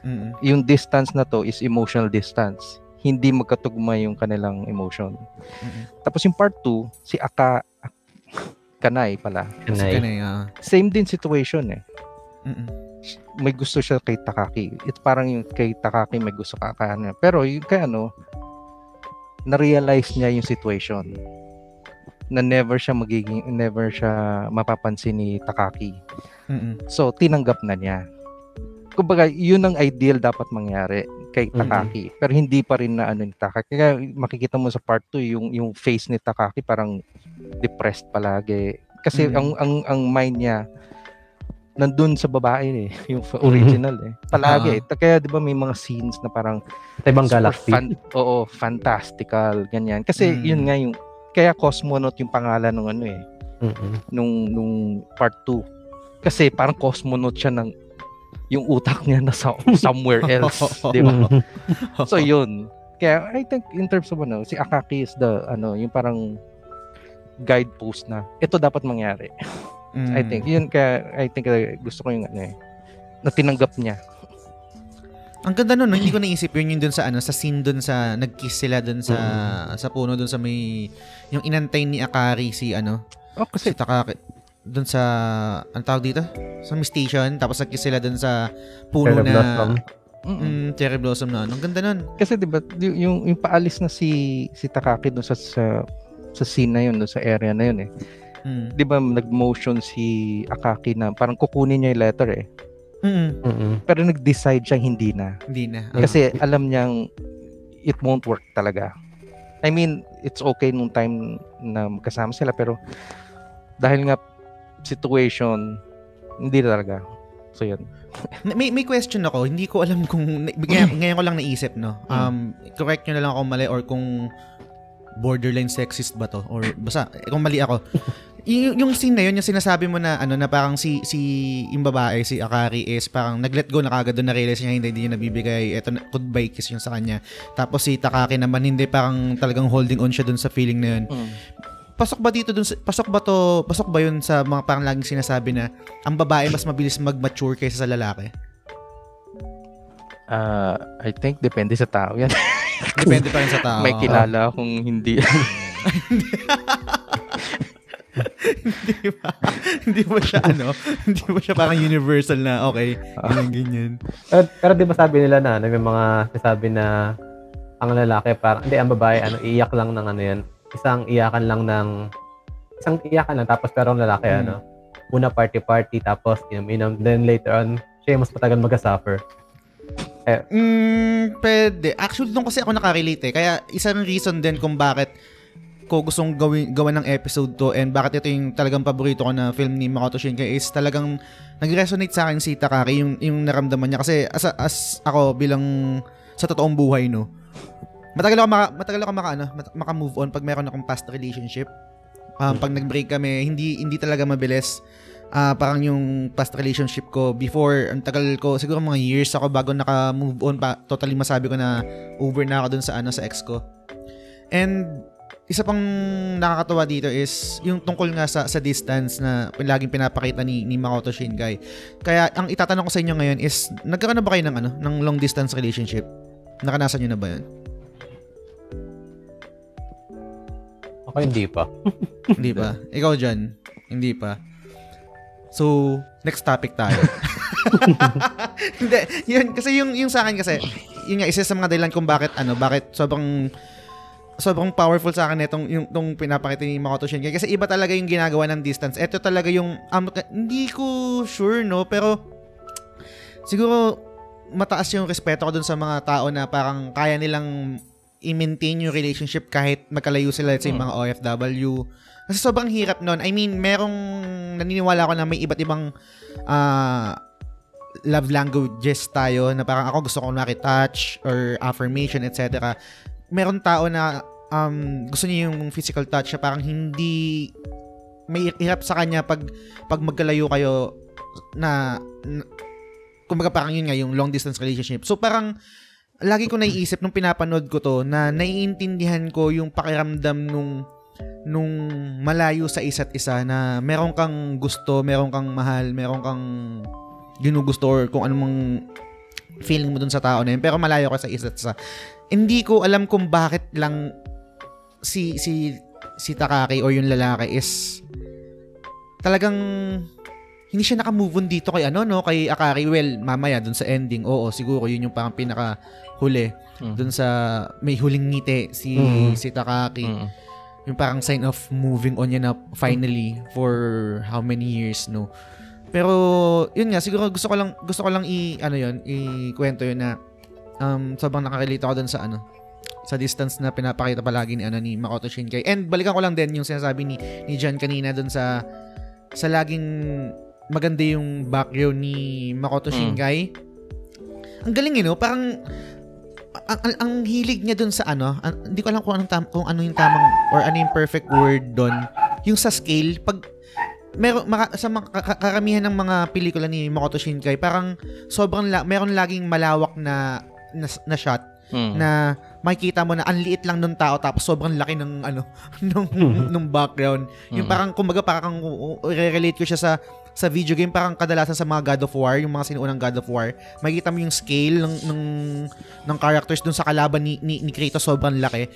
Mm. Yung distance na to is emotional distance. Hindi magkatugma yung kanilang emotion. Mm. Tapos yung part 2, si Aka Ak- Kanai pala. Kanay. Kanay, ah. Same din situation eh. Mm-mm. May gusto siya kay Takaki. It's parang yung kay Takaki may gusto ka kaya Pero yung kay ano, na-realize niya yung situation. na never siya magiging never siya mapapansin ni Takaki. Mm-mm. So tinanggap na niya. Kumbaga, yun ang ideal dapat mangyari kay. Takaki. Pero hindi pa rin na ano ni Takaki. Kaya makikita mo sa part 2 yung yung face ni Takaki parang depressed palagi. Kasi Mhm. ang ang ang mind niya nandun sa babae eh, yung original eh. Palagi. eh. Kaya 'di ba may mga scenes na parang ibang galaxy. fan- oo, fantastical ganyan. Kasi Mm. yun nga yung kaya cosmonaut yung pangalan ng ano eh, Mm-mm. nung nung part 2. Kasi parang cosmonaut siya ng yung utak niya na sa somewhere else, 'di ba? So yun. Kaya I think in terms of ano, si Akaki is the ano, yung parang guidepost na ito dapat mangyari. Mm. I think yun kaya I think uh, gusto ko yung ano eh na tinanggap niya. Ang ganda nun, no? hindi ko naisip yun yung dun sa ano, sa scene dun sa nag-kiss sila dun sa sa puno dun sa may yung inantay ni Akari si ano, Oh, si kasi Takaki dun sa ang tawag dito? Sa may station tapos nag-kiss sila dun sa puno Cherry na blossom. mm, Mm, cherry blossom na. ano. Ang ganda nun. kasi 'di ba yung yung paalis na si si Takaki doon sa sa sa scene na yun, doon sa area na yun eh. Mm. 'Di ba nag-motion si Akaki na parang kukunin niya yung letter eh. Mm-mm. Mm-mm. Pero nag-decide siya hindi na. Hindi na. Mm. Kasi alam niyang it won't work talaga. I mean, it's okay nung time na magkasama sila pero dahil nga situation hindi talaga. So yun. may may question ako, hindi ko alam kung ngayon, ngayon ko lang naisip, no. Um correct niyo na lang ako mali or kung borderline sexist ba to or basta eh, kung mali ako. Y- yung scene na yun, yung sinasabi mo na ano na parang si si yung babae si Akari is parang nag-let go na kagad doon na realize niya hindi hindi niya nabibigay eto na- goodbye kiss yung sa kanya. Tapos si Takaki naman hindi parang talagang holding on siya doon sa feeling na yun. pasok ba dito sa, pasok ba to pasok ba yun sa mga parang laging sinasabi na ang babae mas mabilis mag-mature kaysa sa lalaki? Uh, I think depende sa tao yan. Depende pa rin sa tao. May kilala akong hindi. hindi ba? hindi ba siya ano? hindi ba siya parang universal na okay, ganyan ganyan. Pero, pero di ba sabi nila na, na may mga sasabi na ang lalaki parang, hindi, ang babae, ano, iiyak lang ng ano yan. Isang iyakan lang ng, isang iyakan lang, tapos pero ang lalaki, Hmm. ano, una party-party, tapos inom-inom, then later on, siya mas matagal mag-suffer. Mm, pwede. Actually, doon kasi ako nakarelate eh. Kaya isang reason din kung bakit ko gustong gawin gawan ng episode to and bakit ito yung talagang paborito ko na film ni Makoto Shinkai is talagang nag-resonate sa akin si Takaki yung yung naramdaman niya. Kasi as, as ako bilang sa totoong buhay no matagal ako maka, matagal ako maka, ano, mat- maka-move on pag meron akong past relationship. Um, pag nag-break kami hindi hindi talaga mabilis. Ah, parang yung past relationship ko before ang tagal ko siguro mga years ako bago naka-move on pa. Totally masabi ko na over na ako dun sa ano sa ex ko. And isa pang nakakatawa dito is yung tungkol nga sa sa distance na laging pinapakita ni ni Makoto Shinkai. Kaya ang itatanong ko sa inyo ngayon is nagkaroon na ba kayo ng ano ng long distance relationship? Nakanasan niyo na ba 'yun? Ako hindi pa. Hindi pa. Ikaw diyan, hindi pa. So, next topic tayo. Hindi, yun kasi yung yung sa akin kasi yun nga isa sa mga dahilan kung bakit ano, bakit sobrang sobrang powerful sa akin itong yung tong pinapakita ni Makoto Shinkai kasi iba talaga yung ginagawa ng distance. Ito talaga yung um, hindi ko sure no, pero siguro mataas yung respeto ko dun sa mga tao na parang kaya nilang i-maintain yung relationship kahit magkalayo sila say Hmm. mga OFW. Kasi sobrang hirap nun. I mean, merong naniniwala ako na may iba't ibang ah, love languages tayo na parang ako gusto ko touch or affirmation, etc. Meron tao na um, gusto niya yung physical touch parang hindi may hirap sa kanya pag pag magkalayo kayo na, na kumbaga parang yun nga yung long distance relationship. So parang lagi ko naiisip nung pinapanood ko to na naiintindihan ko yung pakiramdam nung nung malayo sa isa't isa na meron kang gusto, meron kang mahal, meron kang ginugusto or kung anong feeling mo dun sa tao na yun, pero malayo ka sa isa't isa. Hindi ko alam kung bakit lang si si si Takaki o yung lalaki is talagang hindi siya naka-move on dito kay ano no kay Akari well mamaya dun sa ending oo siguro yun yung parang pinaka huli Mhm. dun sa may huling ngiti si Mhm. si Takaki Mm. yung parang sign of moving on yan na finally for how many years, no? Pero, yun nga, siguro gusto ko lang, gusto ko lang i, ano yun, i-kwento yun na, um, sobrang nakarelate ako dun sa ano, sa distance na pinapakita palagi ni ano ni Makoto Shinkai. And balikan ko lang din yung sinasabi ni ni John kanina dun sa sa laging maganda yung background ni Makoto Mm. Shinkai. Ang galing eh, no? Parang ang, ang, ang hilig niya dun sa ano, an- hindi ko alam kung anong tam, kung ano yung tamang or ano yung perfect word dun. Yung sa scale, pag meron maka, sa mga ka- ka- karamihan ng mga pelikula ni Makoto Shinkai, parang sobrang la, meron laging malawak na na, na shot Mm. na makikita mo na ang liit lang nung tao tapos sobrang laki ng ano nung nung background. Yung Mm. parang kumbaga parang re-relate ko siya sa sa video game parang kadalasan sa mga God of War, yung mga sinuunang God of War, makikita mo yung scale ng ng ng characters dun sa kalaban ni ni, ni Kratos sobrang laki.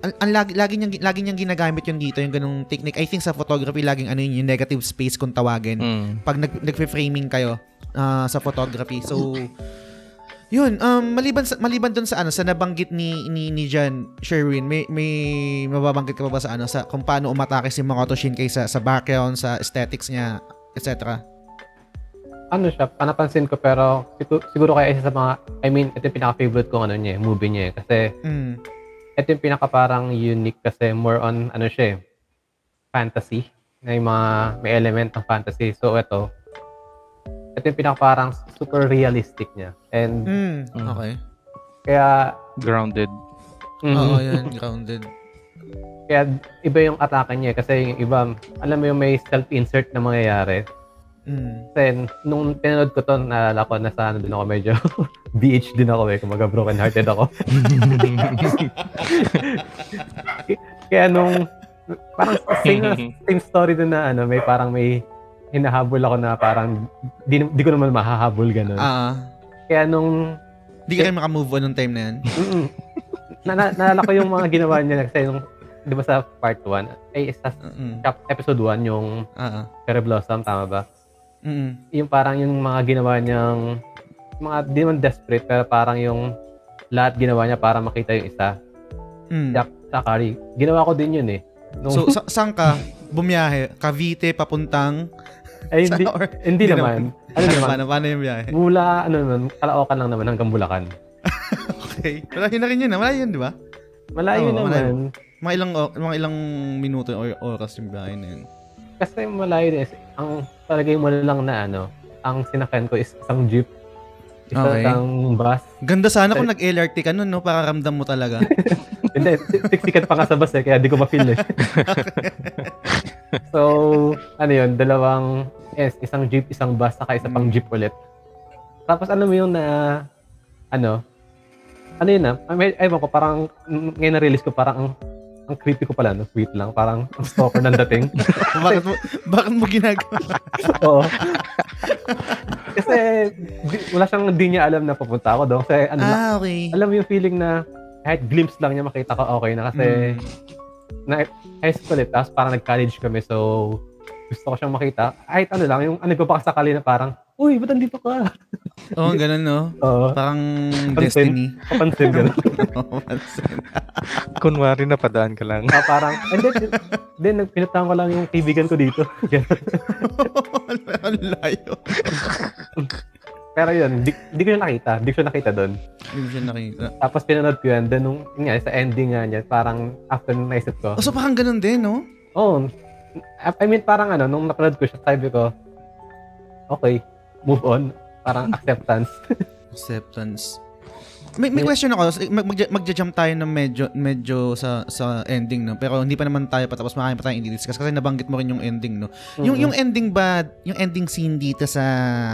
Ang, ang lagi, lagi niyang lagi niyang ginagamit yung dito, yung ganung technique. I think sa photography laging ano yun, yung negative space kung tawagin Mm. pag nag, nagfe-framing kayo ah, sa photography. So, yun, um, maliban sa, maliban dun sa ano, sa nabanggit ni ni, ni John Sherwin, may may mababanggit ka pa ba sa ano sa kung paano umatake si Makoto Shinkai sa sa background, sa aesthetics niya, etc. ano siya, panapansin ko pero siguro, siguro kaya isa sa mga, I mean, ito yung pinaka-favorite kong ano niya, eh, movie niya eh. Kasi Mm. ito yung pinaka parang unique kasi more on ano siya eh, fantasy. May mga, may element ng fantasy. So ito, ito yung pinaka parang super realistic niya. And Mm. Okay. kaya, Grounded. mhm, Oo, yan, grounded. kaya iba yung atake niya kasi yung iba, alam mo yung may self-insert na mangyayari. Mm. Kasi nung pinanood ko to, naalala ko na sa ano din ako medyo BH din ako eh, kumaga broken hearted ako. Kaya nung parang same, same story din na ano, may parang may hinahabol ako na parang di, di ko naman mahahabol ganun. Ah, Kaya nung di ka rin makamove on nung time na yan. mm, na, na, naalala ko yung mga ginawa niya kasi nung di ba sa part 1 ay sa Mm. chap- episode 1 yung ah. Cherry Blossom tama ba? Mm. yung parang yung mga ginawa niyang mga di naman desperate pero parang yung lahat ginawa niya para makita yung isa. Mm. Jack Sakari. Ginawa ko din yun eh. Nung, So, sa, saan ka bumiyahe? Cavite, papuntang? Ay, hindi, Sa- or- hindi hindi naman. Ano naman? paano, paano yung biyahe? Mula, ano naman, Caloocan lang naman hanggang Bulacan. Okay. Malayo na rin yun, ah. Malayo yun, di ba? Malayo Oo, naman. malayo. Mga ilang, mga ilang minuto o oras yung biyahe na yun. Kasi malayo din. Ang palagay mo lang na ano, ang sinakyan ko is isang jeep. Isa Okay. Isang bus. Ganda sana kung nag-LRT ka nun, no? Para ramdam mo talaga. Hindi, siksikan pa nga sa bus eh, kaya di ko ma-feel eh. so, ano yun, dalawang, yes, isang jeep, isang bus, saka isa pang Mm. jeep ulit. Tapos alam mo yung na, ano, ano yun na, may, ewan ko, parang, mm, ngayon na-release ko, parang ang, ang creepy ko pala, no? Sweet lang. Parang ang stalker ng dating. bakit mo, bakit mo ginagawa? Oo. Kasi di, wala siyang di niya alam na pupunta ako doon. Kasi ano, ah, okay. alam mo yung feeling na kahit glimpse lang niya makita ko okay na kasi Mm. Na high school eh, tapos parang nag-college kami so gusto ko siyang makita. Kahit ano lang, yung ano pa sakali na parang, uy, ba't andito ka? Oo, oh, ganun, no? Oo, Parang Pansin. destiny. kapansin gano'n. Oo, pansin. Kunwari na padaan ka lang. Ah, parang, and then, then pinuntahan ko lang yung kaibigan ko dito. Ganun. Ang layo. Pero yun, di, di ko siya nakita. Di ko siya nakita doon. Hindi ko siya nakita. Tapos pinanood ko yan. Then nung, yun nga, sa ending nga niya, parang after nung naisip ko, Oh, so parang ganun din, no? oh, I I mean, parang ano, nung napanood ko siya, sabi ko, okay, move on. Parang acceptance. Acceptance. May, may question ako. Mag, mag, magja-jump tayo ng medyo, medyo sa, sa ending, no? Pero hindi pa naman tayo patapos. Marami pa tayong i-discuss kasi nabanggit mo rin yung ending, no? Yung, yung ending ba, yung ending scene dito sa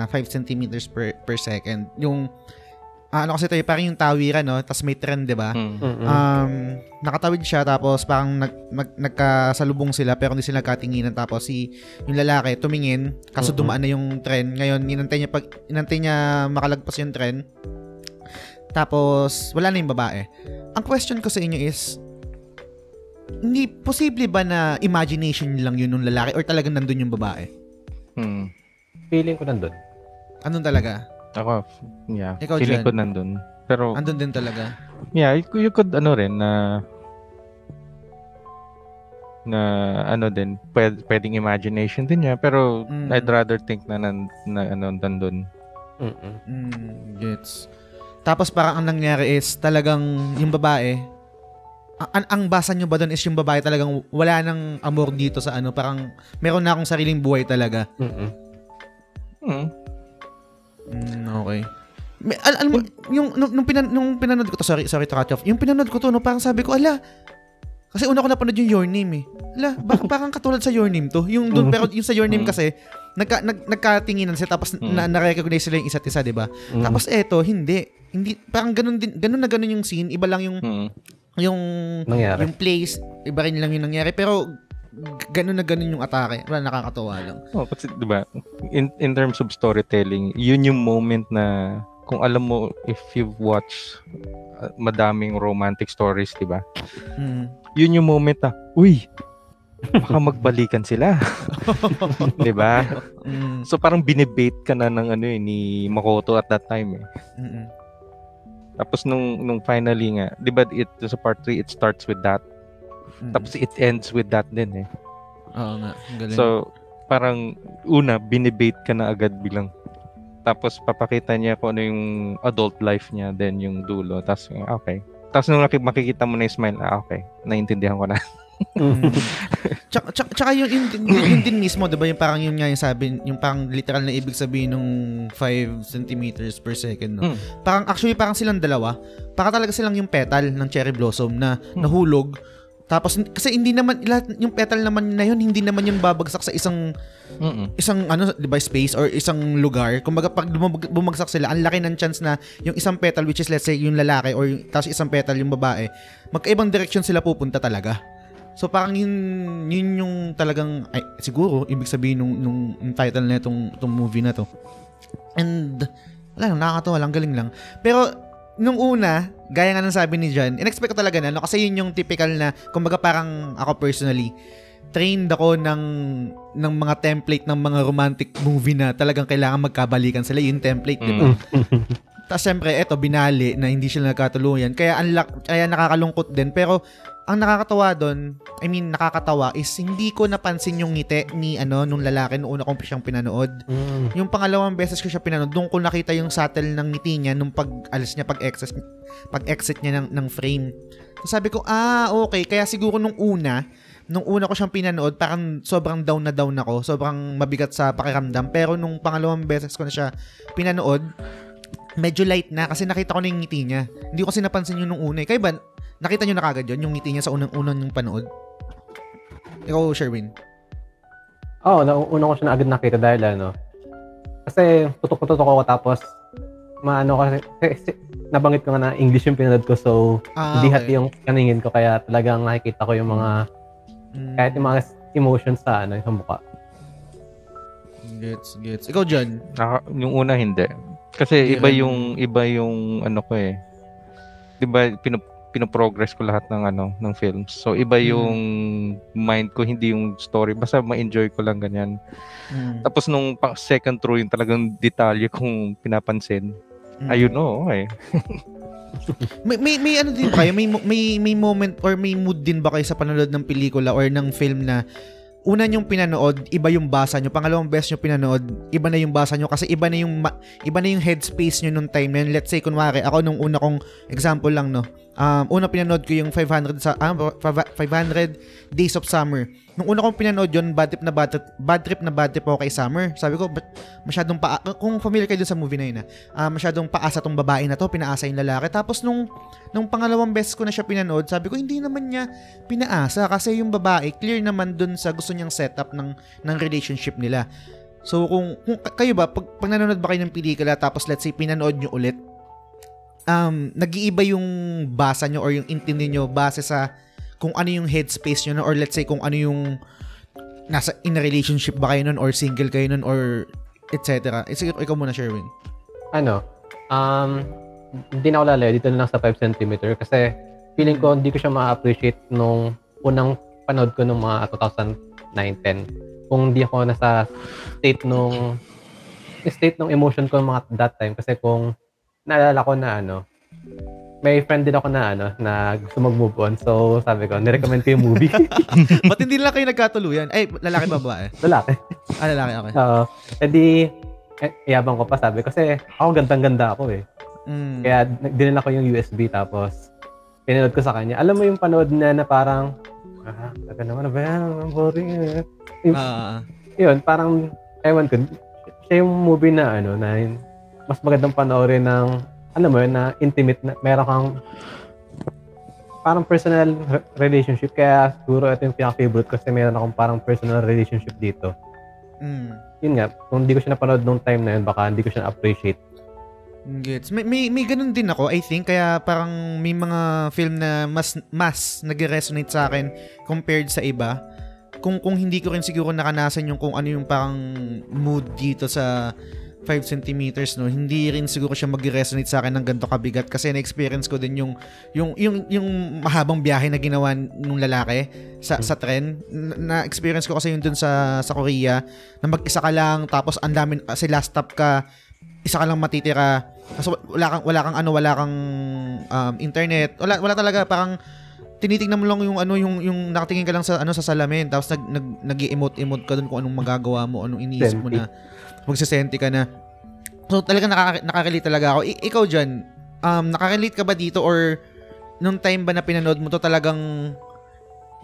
5 centimeters per, per second, yung, ah, ano kasi tayo, parang yung tawiran, no? Tapos may trend, di ba? Mm. Um, nakatawid siya tapos parang nag, mag, nagkasalubong sila pero hindi sila katinginan tapos si yung lalaki tumingin kaso dumaan na yung tren ngayon inantay niya pag inantay niya makalagpas yung tren tapos wala na yung babae ang question ko sa inyo is hindi posible ba na imagination lang yun ng lalaki or talagang nandun yung babae Mm. feeling ko nandun. andun talaga Ako, yeah. Ikaw, feeling Jen? ko nandun. Pero, andun din talaga yeah, you, you could, ano rin, na na ano din, pwed, pwedeng imagination din niya, pero Mm. I'd rather think na, nan, na ano, nandun. Mm-mm. Mm, gets. Tapos parang ang nangyari is talagang yung babae, ang, ang, basa nyo ba doon is yung babae talagang wala nang amor dito sa ano, parang meron na akong sariling buhay talaga. Mm-mm. Mm, okay. May, al, alam mo, yung, nung, nung, pinan, nung pinanood ko to, sorry, sorry to cut off, yung pinanood ko to, no, parang sabi ko, ala, kasi una ko napanood yung Your Name eh. Ala, baka parang katulad sa Your Name to. Yung dun, Mm. pero yung sa Your Name Mm. kasi, nagka, nag, nagkatinginan sila tapos Mm. na, na-recognize sila yung isa't isa, di ba? Mm. Tapos eto, hindi. Hindi, parang ganun din, ganun na ganun yung scene. Iba lang yung, Hmm. yung, nangyari. yung place. Iba rin lang yung nangyari. Pero, ganun na ganun yung atake. Wala, nakakatawa lang. Oh, kasi 'di ba? In in terms of storytelling, yun yung moment na kung alam mo if you've watched uh, madaming romantic stories, 'di ba? Mm. Yun yung moment na, uy, baka magbalikan sila. 'Di ba? Mm. So parang binibait ka na ng ano eh, ni Makoto at that time eh. Mm-mm. Tapos nung nung finally nga, 'di ba it sa part 3 it starts with that. Mm. Tapos it ends with that din eh. Oo nga. Galing. So, parang una, binibait ka na agad bilang. Tapos papakita niya kung ano yung adult life niya, then yung dulo. Tapos, okay. Tapos nung makikita mo na yung smile, ah, okay. Naintindihan ko na. Mm. tsaka, tsaka, tsaka yun, yun, din- yun, yun din mismo, 'di ba? Yung parang yun nga yung sabi, yung parang literal na ibig sabihin nung 5 centimeters per second, no? Mm. Parang actually parang silang dalawa, para talaga silang yung petal ng cherry blossom na Mm. nahulog. Tapos kasi hindi naman lahat yung petal naman na yun, hindi naman yun babagsak sa isang Mm-mm. isang ano, 'di ba, space or isang lugar. Kumbaga pag bumagsak sila, ang laki ng chance na yung isang petal which is let's say yung lalaki or yung, tapos isang petal yung babae, magkaibang direction sila pupunta talaga. So parang yun, yun yung talagang ay, siguro ibig sabihin nung, nung, yung title na itong, itong movie na to. And wala lang, nakakatawa lang, galing lang. Pero nung una, gaya nga ng sabi ni John, in-expect ko talaga na, no? kasi yun yung typical na, kumbaga parang ako personally, trained ako ng ng mga template ng mga romantic movie na talagang kailangan magkabalikan sila yung template, di ba? Mm. Tapos syempre, eto, binali na hindi sila nagkatuluyan. Kaya, unlock, kaya nakakalungkot din. Pero, ang nakakatawa doon, I mean, nakakatawa is hindi ko napansin yung ngiti ni ano nung lalaki nung una kong siyang pinanood. Mm. Yung pangalawang beses ko siya pinanood, doon ko nakita yung subtle ng ngiti niya nung pag-alis niya, pag-exit, pag-exit niya ng, ng frame. So sabi ko, ah, okay. Kaya siguro nung una, nung una ko siyang pinanood, parang sobrang down na down ako. Sobrang mabigat sa pakiramdam. Pero nung pangalawang beses ko na siya pinanood, medyo light na kasi nakita ko na yung ngiti niya. Hindi ko kasi napansin yun nung una. eh. Kayo ba, nakita nyo na kagad yun, yung ngiti niya sa unang-unang yung panood? Ikaw, Sherwin. Oo, oh, una ko siya na agad nakita dahil ano. Kasi tutok-tutok ako tapos maano kasi, kasi nabanggit ko nga na English yung pinanood ko so Ah, hindi okay. hati yung kaningin ko kaya talagang nakikita ko yung mga Mm, kahit yung mga emotions sa ano sa mukha. Gets, gets. Ikaw, John. Naka, yung una hindi. Kasi iba yung iba yung ano ko eh. 'Di ba pino, pinoprogress ko lahat ng ano ng films. So iba Mm. yung mind ko, hindi yung story. Basta ma-enjoy ko lang ganyan. Mm. Tapos nung pa- second through yung talagang detalye kong pinapansin. Mm. Ayun oh, okay. May, may, may ano din ba kayo? May, may, may moment or may mood din ba kayo sa panonood ng pelikula or ng film na una yung pinanood, iba yung basa nyo. Pangalawang best nyo pinanood, iba na yung basa nyo kasi iba na yung iba na yung headspace nyo nung time na. Let's say, kunwari, ako nung una kong example lang, no. Um, una pinanood ko yung 500 sa ah, 500 Days of Summer. Nung una kong pinanood yun, bad trip na bad trip, bad trip na bad trip ako kay Summer. Sabi ko, ba't masyadong pa kung familiar kayo dun sa movie na yun, ah, masyadong paasa tong babae na to, pinaasa yung lalaki. Tapos nung nung pangalawang beses ko na siya pinanood, sabi ko hindi naman niya pinaasa kasi yung babae clear naman dun sa gusto niyang setup ng ng relationship nila. So kung, kung kayo ba pag, pag nanonood ba kayo ng pelikula tapos let's say pinanood niyo ulit um nag-iiba yung basa nyo or yung intindi nyo base sa kung ano yung headspace nyo no? or let's say kung ano yung nasa in a relationship ba kayo nun or single kayo nun or etc. Eh, sige, ikaw muna, Sherwin. Ano, um, hindi na ako lalayo dito na lang sa 5 cm kasi feeling ko hindi ko siya ma-appreciate nung unang panood ko nung mga 2009-10 kung hindi ako nasa state nung state ng emotion ko mga that time kasi kung naalala ko na ano may friend din ako na ano, na gusto mag-move on. So, sabi ko, nirecommend ko yung movie. Ba't hindi lang kayo nagkatuluyan? Ay, lalaki ba babae? Lalaki. Ah, lalaki, okay. Oo. edi, eh, yabang ko pa sabi kasi ako gandang-ganda ako eh. Mm. Kaya dinala ko yung USB tapos pinanood ko sa kanya. Alam mo yung panood na na parang ah, taga naman na ba yan? Ang boring eh. Yung- Ah, Yun, parang ewan ko. Siya yung movie na ano na mas magandang panoorin ng alam mo yun, na intimate na meron kang parang personal re- relationship kaya siguro ito yung pinaka-favorite kasi meron akong parang personal relationship dito. mm. Yun nga, kung hindi ko siya napanood nung time na yun, baka hindi ko siya na-appreciate. Gets. May, may, may ganun din ako, I think. Kaya parang may mga film na mas, mas nag-resonate sa akin compared sa iba. Kung, kung hindi ko rin siguro nakanasan yung kung ano yung parang mood dito sa 5 centimeters, no, hindi rin siguro siya mag-resonate sa akin ng ganito kabigat kasi na-experience ko din yung yung yung yung mahabang biyahe na ginawa nung lalaki sa sa tren. Na- Na-experience ko kasi yun dun sa sa Korea na mag-isa ka lang tapos ang dami sa last stop ka isa ka lang matitira. Kasi wala kang wala kang ano wala kang um, internet. Wala wala talaga parang tinitingnan mo lang yung ano yung yung nakatingin ka lang sa ano sa salamin tapos nag nag nag-emote emote ka dun kung anong magagawa mo anong iniisip mo na magsisenti ka na so talaga nakaka- nakarelate talaga ako I- ikaw diyan um nakarelate ka ba dito or nung time ba na pinanood mo to talagang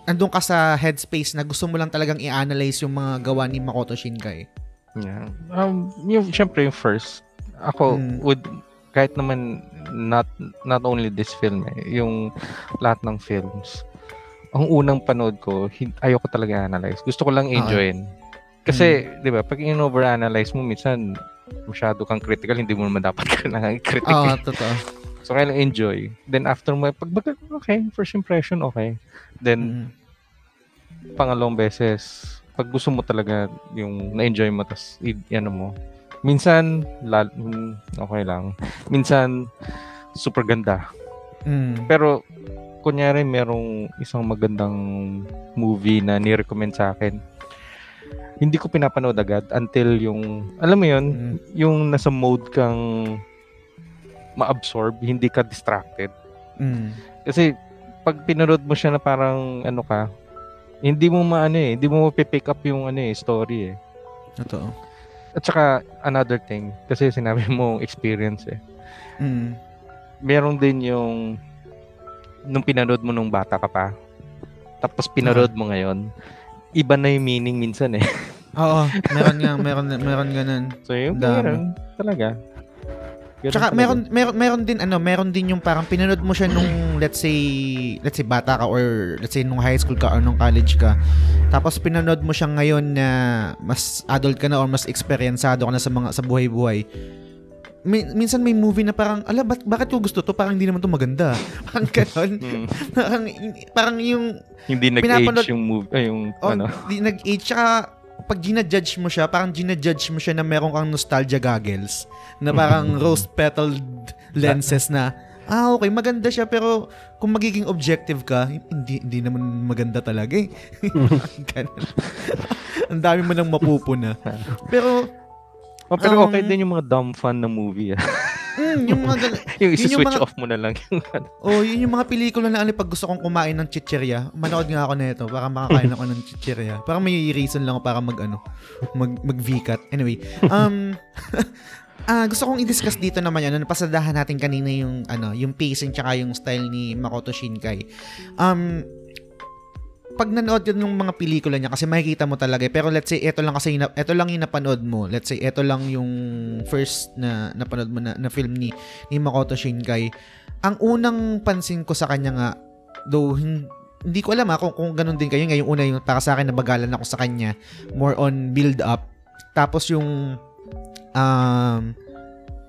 andun ka sa headspace na gusto mo lang talagang i-analyze yung mga gawa ni Makoto Shinkai Yeah. Um, yung, syempre yung first, ako Mm. would, kahit naman not not only this film eh, yung lahat ng films. Ang unang panood ko, hin- ayoko talaga analyze. Gusto ko lang enjoyin. Kasi, di ba, pag in-overanalyze mo, minsan, masyado kang critical, hindi mo naman dapat ka nang critical. ah totoo So, kaya lang enjoy. Then, after mo, pag, okay, first impression, okay. Then, Mm. pangalawang beses, pag gusto mo talaga yung na-enjoy mo, tas i- ano mo, minsan, lal, hmm, okay lang. Minsan, super ganda. Mm. Pero, kunyari, merong isang magandang movie na ni-recommend sa akin. Hindi ko pinapanood agad until yung, alam mo yun, Mm. yung nasa mode kang ma-absorb, hindi ka distracted. Mm. Kasi pag pinanood mo siya na parang ano ka, hindi mo maano eh, hindi mo mapipick up yung ano eh, story eh. Totoo. At saka another thing, kasi sinabi mo experience eh. Mm. Meron din yung nung pinanood mo nung bata ka pa, tapos pinanood mo ngayon, iba na yung meaning minsan eh. Oo, meron nga, meron, meron ganun. So yung Dami. meron talaga. Ganun Tsaka talaga. meron, meron, meron din, ano, meron din yung parang pinanood mo siya nung, let's say, let's say bata ka or let's say nung high school ka or nung college ka. Tapos pinanood mo siya ngayon na mas adult ka na or mas eksperyensado ka na sa mga sa buhay-buhay. Min- minsan may movie na parang, ala, bak- bakit ko gusto to? Parang hindi naman to maganda. Parang ganon. Hmm. parang, parang yung hindi Pinapanood- nag-age yung movie, ay, yung Oh, ano. di nag-age. Tsaka, pag ginajudge mo siya, parang ginajudge mo siya na meron kang nostalgia goggles. Na parang rose-petaled lenses na, ah, okay, maganda siya, pero kung magiging objective ka, hindi, hindi naman maganda talaga eh. Ang dami mo nang mapupuna. Pero, Oh, pero Um, okay din yung mga dumb fun na movie ah. mm, yung mga ganun. yung Yun yung isi-switch mga- off mo na lang yung ano. Oh, yun yung mga pelikula na ano, pag gusto kong kumain ng chichirya, manood nga ako nito para makakain ako ng chichirya. Parang may reason lang ako para mag ano, mag mag VCAT. Anyway, um Ah, gusto kong i-discuss dito naman yan. Ano, pasadahan natin kanina yung ano, yung pacing tsaka yung style ni Makoto Shinkai. Um pag nanood yun ng mga pelikula niya kasi makikita mo talaga eh. pero let's say ito lang kasi ito lang yung napanood mo. Let's say ito lang yung first na napanood mo na, na film ni ni Makoto Shinkai. Ang unang pansin ko sa kanya nga though hin- hindi ko alam ha, kung, kung ganun din kayo. Nga yung una yung para sa akin nabagalan ako sa kanya. More on build up. Tapos yung um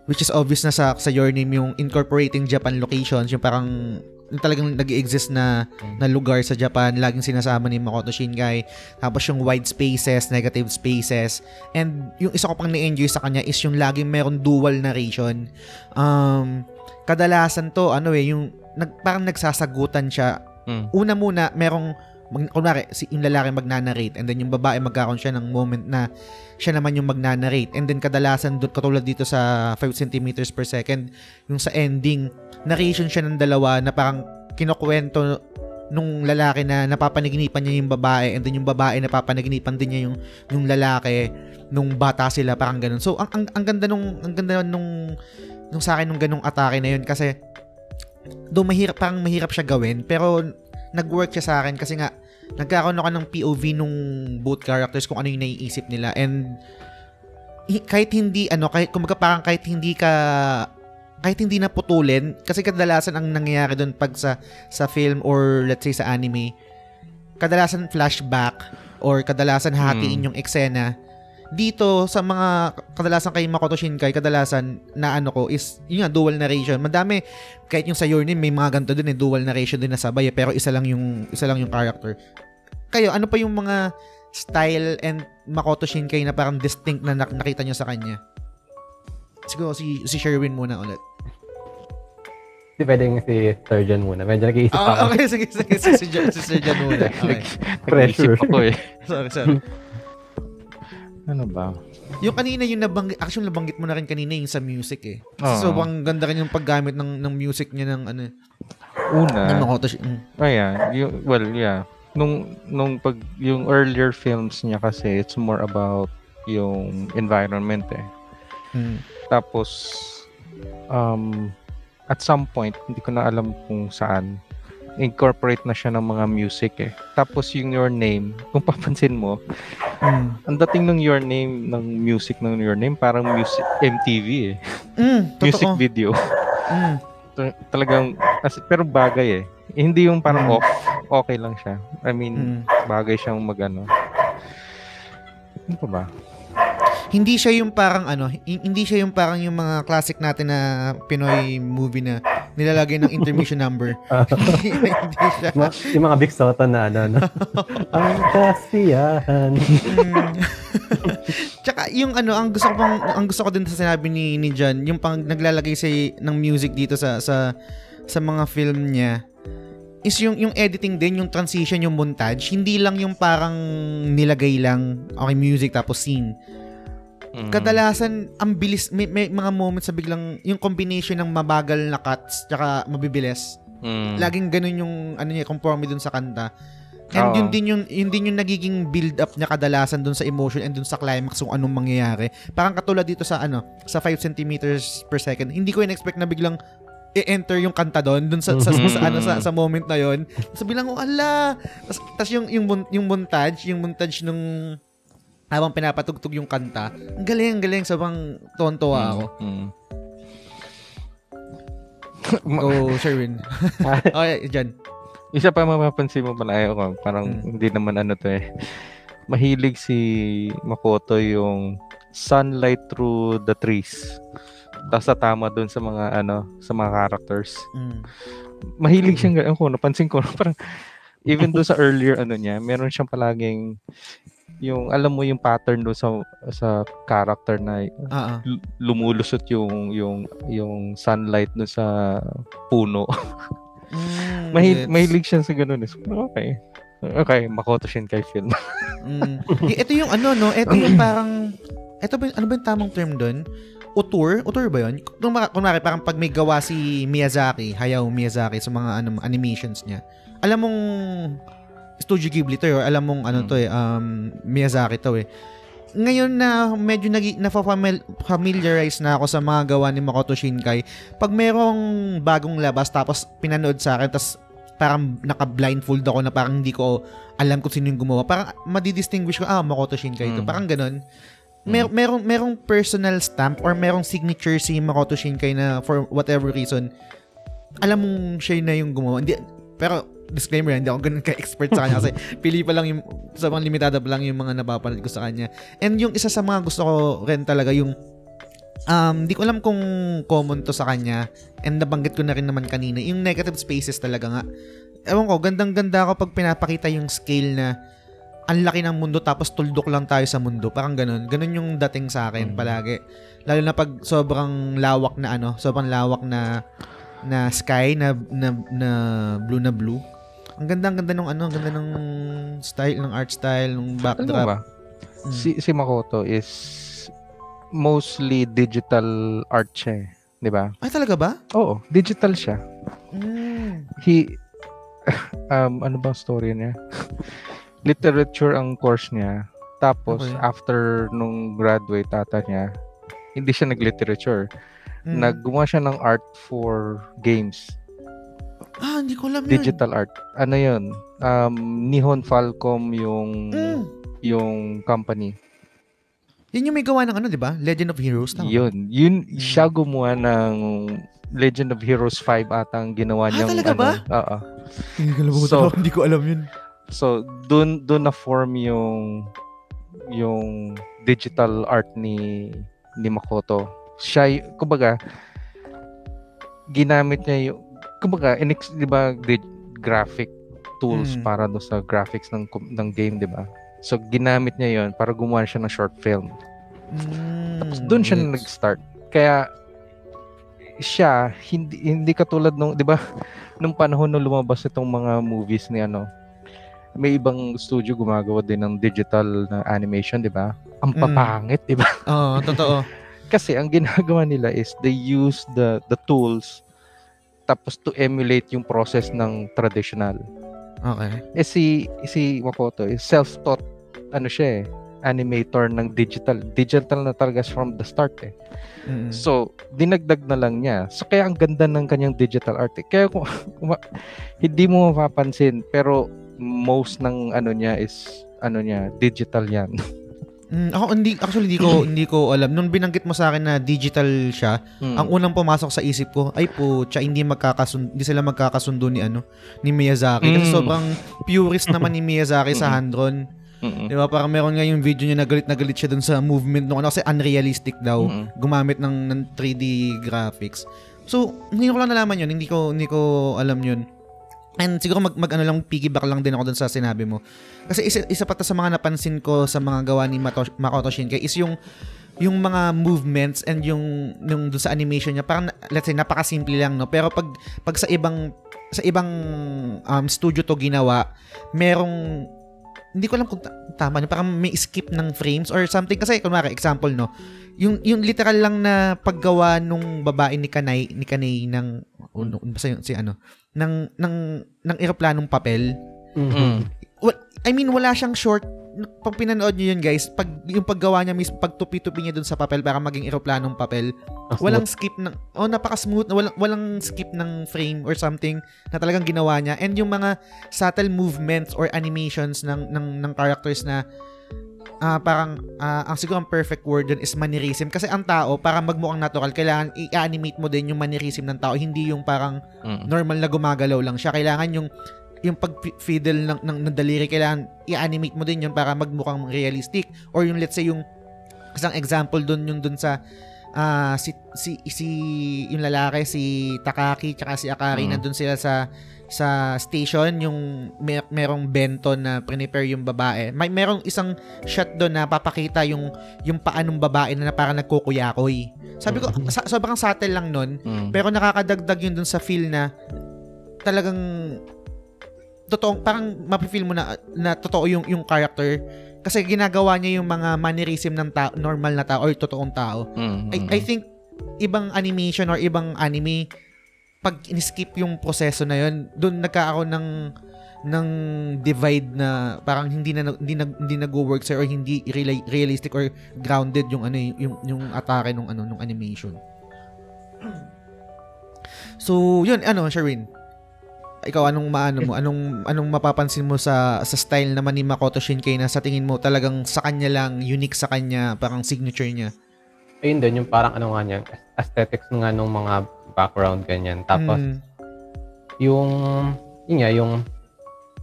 which is obvious na sa sa your name yung incorporating Japan locations yung parang talagang nag-exist na na lugar sa Japan. Laging sinasama ni Makoto Shinkai. Tapos yung wide spaces negative spaces. And yung isa ko pang na-enjoy sa kanya is yung laging meron dual narration. Um kadalasan to ano eh yung nag, parang nagsasagutan siya. Mm. una muna merong mag, kunwari, si, yung lalaki magnanarrate and then yung babae magkakaroon siya ng moment na siya naman yung magnanarrate and then kadalasan doon katulad dito sa 5 centimeters per second yung sa ending narration siya ng dalawa na parang kinukwento nung lalaki na napapanaginipan niya yung babae and then yung babae napapanaginipan din niya yung yung lalaki nung bata sila parang ganun. So ang ang, ang ganda nung ang ganda nung nung sa akin nung ganung atake na yun kasi do mahirap parang mahirap siya gawin pero nag-work siya sa akin kasi nga nagkakaroon ako ng POV nung both characters kung ano yung naiisip nila. And hi- kahit hindi ano kahit kumbaga parang kahit hindi ka kahit hindi na putulin kasi kadalasan ang nangyayari doon pag sa sa film or let's say sa anime kadalasan flashback or kadalasan hatiin yung eksena dito sa mga kadalasan kay Makoto Shinkai kadalasan na ano ko is yun nga dual narration madami kahit yung sa Your Name may mga ganito din eh dual narration din na sabay eh, pero isa lang yung isa lang yung character kayo ano pa yung mga style and Makoto Shinkai na parang distinct na nak- nakita nyo sa kanya siguro si si Sherwin muna ulit Hindi pwedeng si Surgeon muna. Medyo nag-iisip Ah, ako. okay sige sige si, si, si, si Jan muna okay Pressure. Ako eh. sorry sorry Ano ba? Yung kanina yung nabanggit, actually nabanggit mo na rin kanina yung sa music eh. Oo. So, ang ganda rin yung paggamit ng ng music niya ng ano, Una, ng Makoto mm. Ayan, yung, well, yeah. Nung, nung pag, yung earlier films niya kasi, it's more about yung environment eh. Mm. Tapos, um, at some point, hindi ko na alam kung saan, incorporate na siya ng mga music eh. Tapos yung Your Name, kung papansin mo, Mm. ang dating ng Your Name, ng music ng Your Name, parang music, MTV eh. Mm, Music totoo. video. Mm. Ta- Talagang, as, pero bagay eh. Hindi yung parang Mm. off, okay lang siya. I mean, Mm. bagay siyang magano. Ano pa ba? Hindi siya yung parang ano, hi- hindi siya yung parang yung mga classic natin na Pinoy movie na nilalagay ng intermission number. hindi, hindi siya. Yung mga Big Soto na ano, no? Ang kasiyahan. Mm. Tsaka yung ano, ang gusto ko pang, ang gusto ko din sa sinabi ni ni John, yung pang naglalagay sa ng music dito sa sa sa mga film niya is yung yung editing din, yung transition, yung montage, hindi lang yung parang nilagay lang okay music tapos scene. Mm. Kadalasan ang bilis may, may mga moments sa biglang yung combination ng mabagal na cuts tsaka mabibilis. Mm. Laging ganun yung ano niya conforme dun sa kanta. And Oo. yun din yung yun din yung nagiging build up niya kadalasan dun sa emotion and dun sa climax kung anong mangyayari. Parang katulad dito sa ano, sa 5 centimeters per second. Hindi ko in-expect na biglang i-enter yung kanta doon dun sa, sa, sa, sa, ano sa, sa moment na yon. Tapos bilang oh ala. Tapos, tapos yung yung yung montage, yung montage nung habang pinapatugtog yung kanta. Ang galing, ang galing. Sobrang tontuwa ako. Mm. Go, Sherwin. okay, John. Isa pa mapapansin mo pala, ayaw ko, parang Mm. hindi naman ano to eh. Mahilig si Makoto yung sunlight through the trees. Tapos tama dun sa mga ano, sa mga characters. Mm. Mahilig siyang gano'n ko, napansin ko, parang even doon sa earlier ano niya, meron siyang palaging yung alam mo yung pattern doon sa sa character na l- lumulusot yung yung yung sunlight doon sa puno. Mm, Mahil, gets. mahilig siya sa ganun. eh. So, okay. Okay, Makoto Shinkai film. Mm. Ito yung ano, no? Ito yung parang... Ito ba, ano ba yung tamang term doon? Utur? Utur ba yun? Kung maka- kunwari, parang pag may gawa si Miyazaki, Hayao Miyazaki sa mga ano, animations niya, alam mong Studio Ghibli to eh, alam mong ano to eh, um, Miyazaki to eh. Ngayon na medyo nagi, na-familiarize na ako sa mga gawa ni Makoto Shinkai, pag merong bagong labas tapos pinanood sa akin, tapos parang naka-blindfold ako na parang hindi ko alam kung sino yung gumawa. Parang madidistinguish ko, ah, Makoto Shinkai ito. Mm. Parang ganun. Mer merong, merong personal stamp or merong signature si Makoto Shinkai na for whatever reason, alam mong siya na yung gumawa. Hindi, pero disclaimer, hindi ako ganun ka-expert sa kanya kasi pili pa lang yung, sobrang limitada pa lang yung mga napapanood ko sa kanya. And yung isa sa mga gusto ko rin talaga yung um, di ko alam kung common to sa kanya and nabanggit ko na rin naman kanina, yung negative spaces talaga nga. Ewan ko, gandang-ganda ako pag pinapakita yung scale na ang laki ng mundo tapos tuldok lang tayo sa mundo. Parang ganun. Ganun yung dating sa akin Mm. palagi. Lalo na pag sobrang lawak na ano, sobrang lawak na na sky na na, na blue na blue. Ang ganda, ang ganda nung ano, ang ganda ng style, ng art style, ng mo backdrop. ba? Mm. Si, si Makoto is mostly digital art siya eh. Di ba? Ay, talaga ba? Oo, digital siya. Mm. He, um, ano ba ang story niya? Literature ang course niya. Tapos, Okay. after nung graduate ata niya, hindi siya nag-literature. Mm. Naggumawa siya ng art for games. Ah, hindi ko alam yun. Digital art. Ano yun? Um, Nihon Falcom yung Mm. yung company. Yun yung may gawa ng ano, di ba? Legend of Heroes. Tama? Yun. Yun, Mm. siya gumawa ng Legend of Heroes 5 ata ang ginawa Ah, niyang talaga ano. ba? Oo. Alam. So- hindi ko alam yun. So, dun, dun na form yung yung digital art ni ni Makoto. Siya, kumbaga, ginamit niya yung, kumbaga, inex, di ba, di, graphic tools Mm. para do sa graphics ng ng game, di ba? So, ginamit niya yon para gumawa siya ng short film. Mm, Tapos doon siya gets. nag-start. Kaya siya hindi hindi katulad nung 'di ba nung panahon nung lumabas itong mga movies ni ano may ibang studio gumagawa din ng digital na animation, 'di ba? Ang Mm. papangit, 'di ba? Oo, totoo. Kasi ang ginagawa nila is they use the the tools tapos to emulate yung process ng traditional. Okay. Eh si si Makoto is self-taught ano siya eh, animator ng digital. Digital na talaga from the start eh. Mm. So, dinagdag na lang niya. So, kaya ang ganda ng kanyang digital art. eh. Kaya kung, kung ma- hindi mo mapapansin, pero most ng ano niya is ano niya, digital yan. Mm, ako hindi actually hindi ko hindi ko alam. Nung binanggit mo sa akin na digital siya, Mm. ang unang pumasok sa isip ko, ay po, tsa, hindi magkakasundo, hindi sila magkakasundo ni ano, ni Miyazaki. Kasi Mm. sobrang purist naman ni Miyazaki sa Mm. hand-drawn. Mm-mm. Di ba? Parang meron nga yung video niya na galit na galit siya dun sa movement nung ano kasi unrealistic daw. Mm-mm. Gumamit ng, ng 3D graphics. So, hindi ko lang nalaman yun. Hindi ko, hindi ko alam yun. And siguro mag, mag ano lang, piggyback lang din ako dun sa sinabi mo. Kasi isa, isa pa sa mga napansin ko sa mga gawa ni Mato, Makoto Shinkai is yung yung mga movements and yung yung dun sa animation niya parang let's say napakasimple lang no pero pag pag sa ibang sa ibang um, studio to ginawa merong hindi ko alam kung ta- tama no parang may skip ng frames or something kasi kunwari example no yung yung literal lang na paggawa nung babae ni Kanay ni Kanay ng ano basta yun, si ano ng ng ng eroplanong papel Mm. Wa- I mean, wala siyang short. Pag pinanood nyo yun, guys, pag, yung paggawa niya, mis, pagtupi-tupi niya dun sa papel para maging eroplanong papel, walang skip ng, oh, napaka-smooth, walang, walang skip ng frame or something na talagang ginawa niya. And yung mga subtle movements or animations ng, ng, ng characters na ah parang ah, ang siguro ang perfect word dun is mannerism kasi ang tao para magmukhang natural kailangan i-animate mo din yung mannerism ng tao hindi yung parang Mm. normal na gumagalaw lang siya. Kailangan yung yung pag-fiddle ng, ng, ng daliri, kailangan i-animate mo din yun para magmukhang realistic. Or yung let's say yung isang example doon yung doon sa ah, si, si, si yung lalaki, si Takaki tsaka si Akari, Mm. nandun sila sa sa station yung may, merong bento na prepare yung babae. May merong isang shot doon na papakita yung yung paa ng babae na, parang nagkukuyakoy. Sabi ko, Mm. sa, sobrang subtle lang nun. Mm. Pero nakakadagdag yun dun sa feel na talagang totoo parang mapi-feel mo na na totoo yung yung character kasi ginagawa niya yung mga mannerism ng tao, normal na tao or totoong tao. Mm. I, I think ibang animation or ibang anime pag in-skip yung proseso na yun, doon nagkakaroon ng ng divide na parang hindi na hindi na, hindi nag-work sir or hindi reali- realistic or grounded yung ano yung yung atake nung ano nung animation. So, yun ano, Sherwin. Ikaw anong maano mo? Anong anong mapapansin mo sa sa style naman ni Makoto Shinkai na sa tingin mo talagang sa kanya lang unique sa kanya, parang signature niya? Ayun din, yung parang ano nga niya, aesthetics nga nung mga background ganyan. Tapos, Mm, yung, yun nga, yung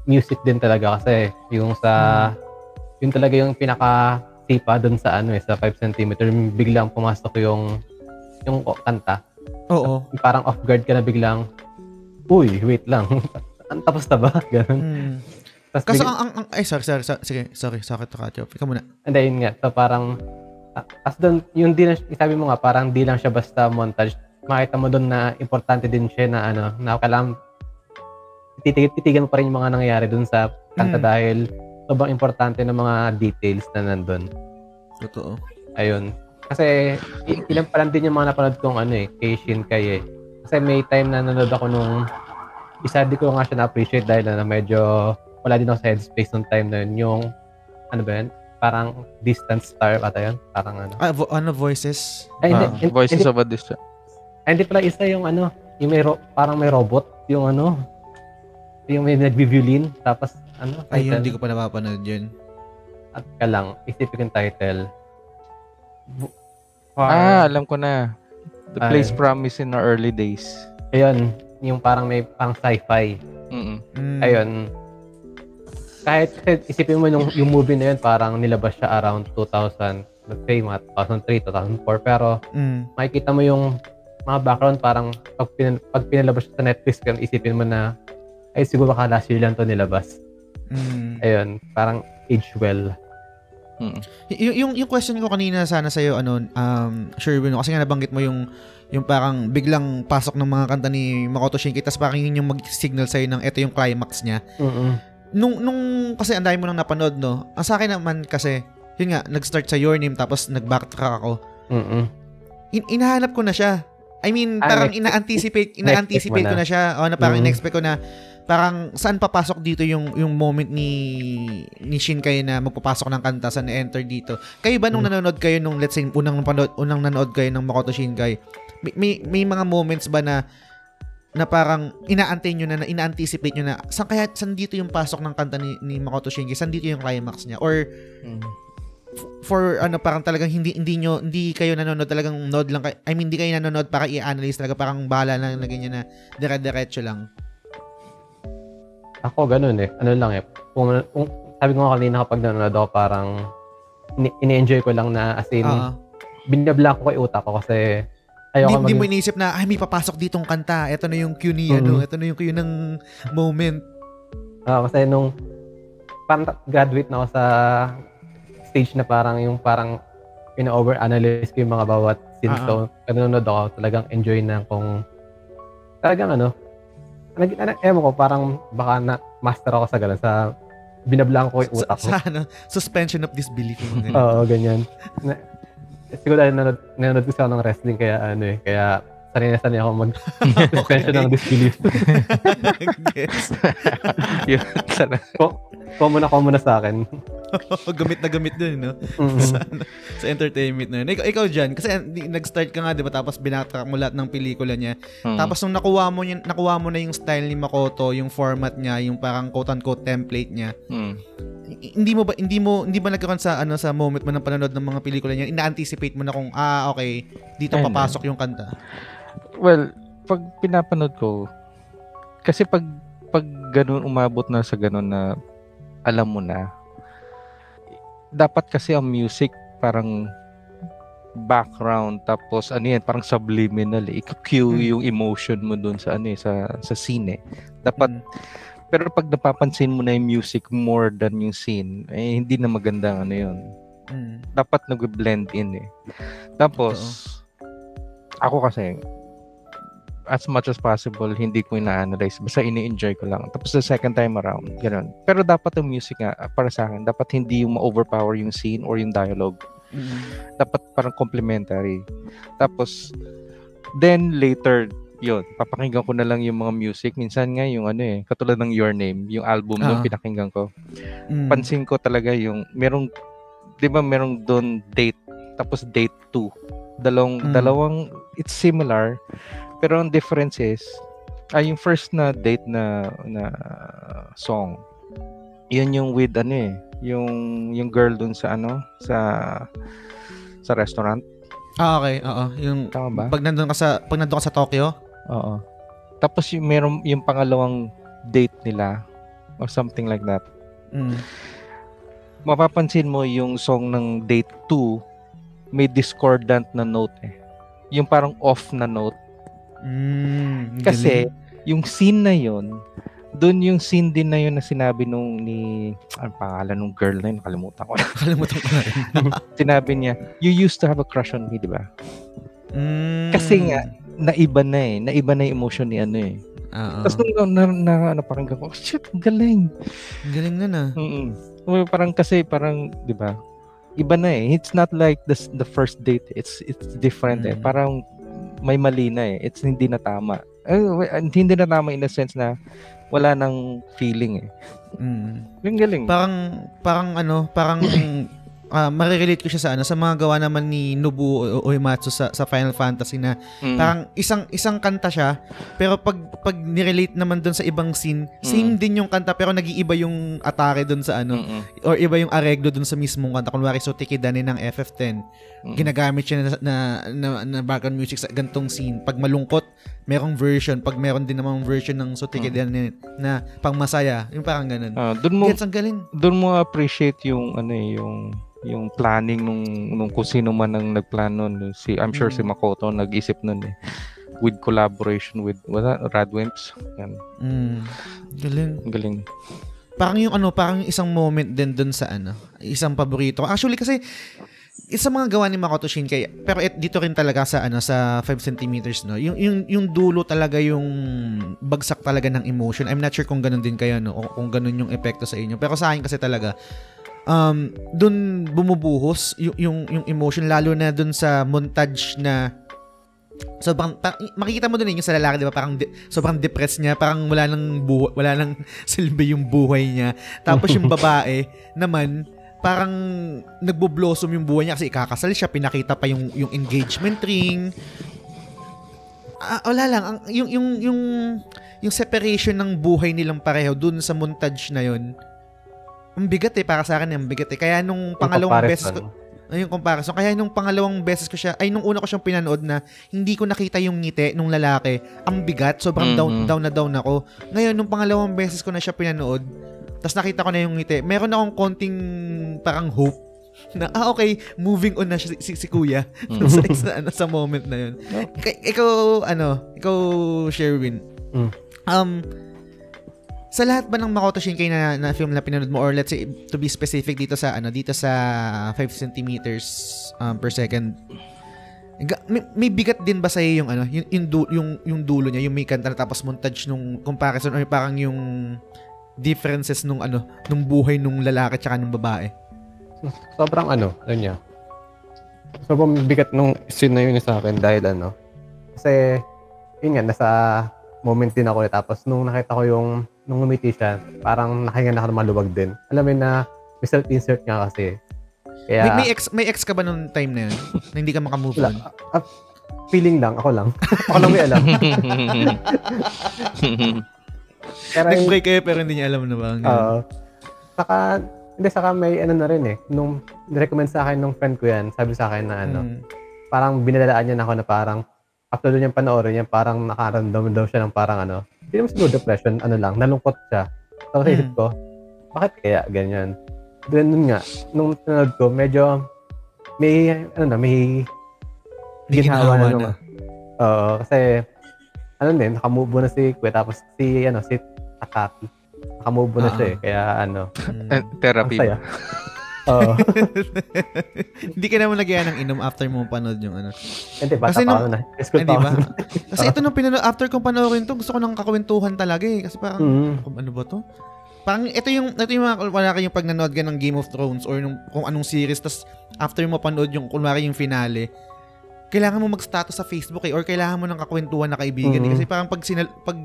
music din talaga kasi yung sa, yun talaga yung pinaka sipa dun sa ano eh, sa 5 cm, biglang pumasok yung, yung kanta. oo. Parang off guard ka na biglang, uy, wait lang. Ang tapos na ba? Ganun. Mm. Tapos Kaso bigla- ang, ang, ang ay sorry, sorry, sorry, sige, sorry, sorry to cut you off. Ikaw muna. And then, yun nga, so parang, ah, as doon, yung di na, sabi mo nga, parang di lang siya basta montage. Makita mo doon na importante din siya na ano, na kailangan titig titigan mo pa rin yung mga nangyayari dun sa kanta Mm. dahil sobrang importante ng mga details na nandun. Totoo. Ayun. Kasi ilan pa lang din yung mga napanood kong ano eh, kay Shinkai eh. Kasi may time na nanood ako nung isa di ko nga siya na-appreciate dahil na medyo wala din ako sa headspace nung time na yun. Yung, ano ba yun? Parang distant star ata yun. Parang ano. Ah, vo- ano, voices? Ay, hindi, Ah, hindi, Voices hindi, of a Distant. ay, hindi pala isa yung ano, yung may ro- parang may robot, yung ano, yung may nagbi-violin, tapos ano, Ay, title? hindi ko pa napapanood yun. At ka lang, isipin yung title. Bu- Ah, alam ko na. The Ay. Place Promise in our early days. Ayun, yung parang may parang sci-fi. Mm-mm. Mm. Ayun. Kahit kahit isipin mo yung, yung movie na yun, parang nilabas siya around 2000, let's say mga 2003, 2004. Pero Mm. makikita mo yung mga background parang pag, pin, pag pinalabas siya sa Netflix, kung isipin mo na ay siguro baka last year lang to nilabas. Mm. Ayun, parang age well. Mm. Y- yung, yung question ko kanina sana sa'yo, ano, um, Sherwin, kasi nga nabanggit mo yung yung parang biglang pasok ng mga kanta ni Makoto Shinkai tapos parang yun yung mag-signal sa'yo ng ito yung climax niya. Mm-mm. Nung, nung kasi ang dami mo nang napanood, no? Ang sa akin naman kasi, yun nga, nag-start sa Your Name tapos nag-backtrack ako. Mm-mm. In- inahanap ko na siya. I mean, Ah, parang next- ina-anticipate, ina-anticipate ko na. siya. O, na parang Mm. in-expect ko na parang saan papasok dito yung yung moment ni ni Shinkai na magpapasok ng kanta saan enter dito. Kayo ba nung Mm. nanonood kayo nung let's say unang panood, unang nanood kayo ng Makoto Shinkai, may, may, may mga moments ba na na parang inaantay nyo na, na ina-anticipate nyo na saan kaya saan dito yung pasok ng kanta ni, ni Makoto Shinkai saan dito yung climax niya or Mm. For ano parang talagang hindi hindi nyo hindi kayo nanonood talagang nod lang kayo, I mean hindi kayo nanonood para i-analyze talaga parang bahala lang na ganyan na dire-diretso lang. Ako ganun eh. Ano lang eh. Kung, kung sabi ko nga kanina kapag nanonood ako parang ini- ini-enjoy ko lang na as in Oo. binabla ko kay utak ko kasi ayoko hindi mo maging- iniisip na ay may papasok ditong kanta. Ito na yung cue ni Mhm. ano, ito na yung cue ng moment. Ah, kasi nung parang graduate na ako sa stage na parang yung parang ina-overanalyze ko yung mga bawat scene. Ah, So, nanonood ako, talagang enjoy na kung talagang ano, nag, ano, ewan ko, parang baka na master ako sa ganun, sa binablang ko yung Sa, utak ko. sa ano, suspension of disbelief. Oo, ganyan. Na, siguro dahil nanonood, nanonood ko sa ng wrestling, kaya ano eh, kaya sanay na sanay ako mag suspension ng disbelief. Yun, sana. common na common na sa akin. gamit na gamit dun, no? Mhm. sa, sa entertainment na yun. Ikaw, ikaw dyan, kasi di- nag-start ka nga, di ba? Tapos binatrack mo lahat ng pelikula niya. Mm. Tapos nung nakuha mo, yun, nakuha mo na yung style ni Makoto, yung format niya, yung parang quote-unquote template niya, Mm. h- hindi mo ba hindi mo hindi ba nagkaroon sa ano sa moment mo ng panonood ng mga pelikula niya ina-anticipate mo na kung ah okay dito papasok yung kanta Well, pag pinapanood ko, kasi pag pag ganun umabot na sa ganun na alam mo na, dapat kasi ang music parang background tapos ano yan parang subliminal eh. cue Hmm. yung emotion mo dun sa ano eh, sa sa scene eh. Dapat Mm. pero pag napapansin mo na yung music more than yung scene, eh hindi na maganda ano yun. Mm. Dapat nag-blend in eh. Tapos ako kasi as much as possible, hindi ko ina-analyze. Basta ini-enjoy ko lang. Tapos the second time around, ganun. Pero dapat yung music nga, para sa akin, dapat hindi yung ma-overpower yung scene or yung dialogue. Mm. Dapat parang complementary. Tapos, then later, yun, papakinggan ko na lang yung mga music. Minsan nga yung ano eh, katulad ng Your Name, yung album nung Ah. pinakinggan ko. Mm. Pansin ko talaga yung, merong, di ba merong doon date, tapos date 2. Dalawang, Mm. dalawang, it's similar, pero ang difference is, ay yung first na date na na song. Yun yung with ano eh, yung yung girl dun sa ano, sa sa restaurant. ah okay oo yung Tama ba? pag nandoon ka sa pag nandoon ka sa Tokyo Oo. Tapos yung meron yung pangalawang date nila or something like that. mm. Mapapansin mo yung song ng date 2 may discordant na note eh. Yung parang off na note Mm, Kasi, galing. yung scene na yun, doon yung scene din na yun na sinabi nung ni, ano pangalan nung girl na yun, nakalimutan ko. nakalimutan ko na rin sinabi niya, you used to have a crush on me, di ba? Mm. Kasi nga, Naiba na eh. Naiba na yung emotion ni ano eh. Oo. Tapos nung na, na, na, napakinggan ko, oh, shit, ang galing. Ang galing nun ah. Mm-mm. Well, parang kasi parang 'di ba? Iba na eh. It's not like the the first date. It's it's different eh. Mm. Parang may mali na eh. It's hindi na tama. Eh, w- hindi na tama in a sense na wala nang feeling eh. Mm. Yung galing. Parang, parang ano, parang ah marirelate ko siya sa ano sa mga gawa naman ni Nobuo Uematsu sa sa Final Fantasy na Mm. parang isang isang kanta siya pero pag pag nirelate naman doon sa ibang scene same Mm. din yung kanta pero nag-iiba yung atake doon sa ano Mm-mm. or iba yung areglo doon sa mismong kanta kunwari so Tikidane ng FF10 Mm. ginagamit siya na, na, na, na background music sa gantong scene pag malungkot merong version pag meron din namang version ng so Tikidane na pang masaya yung parang ganun Ah, doon mo Gets ang galing doon mo appreciate yung ano eh, yung yung planning nung nung kung sino man ang nagplano nun. Si I'm sure si Mm. Makoto nag-isip nun eh with collaboration with wala Radwimps. Yan. mm. galing galing. parang yung ano, parang isang moment din dun sa ano, isang paborito. Actually kasi isa mga gawa ni Makoto Shinkai, pero et, dito rin talaga sa ano sa 5 centimeters no. Yung yung yung dulo talaga yung bagsak talaga ng emotion. I'm not sure kung ganun din kayo no, o kung ganun yung epekto sa inyo. Pero sa akin kasi talaga um dun bumubuhos yung yung, yung emotion lalo na dun sa montage na sobrang pa, makikita mo din yung sa lalaki 'di ba? Parang de- sobrang depressed niya. Parang wala nang buhay wala nang silbi yung buhay niya. Tapos yung babae naman parang nagbo-blossom yung buhay niya kasi ikakasal siya pinakita pa yung yung engagement ring. Ah, wala lang. Ang yung yung yung yung separation ng buhay nilang pareho dun sa montage na yun ang bigat eh para sa akin ang bigat eh kaya nung pangalawang beses ko, ay, yung comparison. Kaya nung pangalawang beses ko siya, ay nung una ko siyang pinanood na hindi ko nakita yung ngiti nung lalaki. Ang bigat, sobrang down, Mhm. down na down ako. Ngayon, nung pangalawang beses ko na siya pinanood, tapos nakita ko na yung ngiti, meron akong konting parang hope na, ah, okay, moving on na si, si, si kuya Mm. sa, sa, ano, sa moment na yun. Kay- ikaw, ano, ikaw, Sherwin, Mm. um, sa lahat ba ng Makoto Shinkai na, na film na pinanood mo or let's say to be specific dito sa ano dito sa 5 centimeters um, per second may, may bigat din ba sa yung ano yung yung, yung yung dulo niya yung may kanta na tapos montage nung comparison or parang yung differences nung ano nung buhay nung lalaki tsaka nung babae sobrang ano, ano niya. Sobrang bigat nung scene na yun sa akin dahil ano. Kasi, yun nga, nasa moment din ako eh. Tapos nung nakita ko yung, nung umiti siya, parang nakahinga na ako maluwag din. Alam mo na, may self-insert nga kasi. Kaya, may, may ex may ex ka ba nung time na yun na hindi ka makamove on Ah, feeling lang, ako lang. ako lang may alam. Pero, nag-break kayo pero hindi niya alam na ba Oo. saka, hindi, saka may ano na rin eh. Nung recommend sa akin nung friend ko yan, sabi sa akin na ano, Mm. parang binalaan niya na ako na parang after doon yung panoorin niya, parang nakaramdam daw siya ng parang ano, hindi naman siguro depression, ano lang, nalungkot siya. So, sa isip Mm. ko, bakit kaya ganyan? Then, nun nga, nung tinanood ko, medyo may, ano na, may May ginhawa ginawa na. na. Oo, kasi, ano din, nakamove na si Kwe, tapos si, ano, si Takaki. Nakamove na Ah. siya eh, kaya ano, Mm. Eh, Therapy. ang saya. Oo. Hindi ka naman nagyaya ng inom after mo panood yung ano. Hindi, bata Kasi pa ako na. Hindi ba? Kasi ito nung pinanood, after kong panoorin to, gusto ko nang kakwentuhan talaga eh. Kasi parang, Mm. kung ano ba to? Parang ito yung, ito yung mga, wala kayong pag nanood ka ng Game of Thrones or nung, kung anong series, tas after mo panood yung, kunwari yung finale, kailangan mo mag-status sa Facebook eh, or kailangan mo ng kakwentuhan na kaibigan eh. Mhm. Kasi parang pag, sinal, pag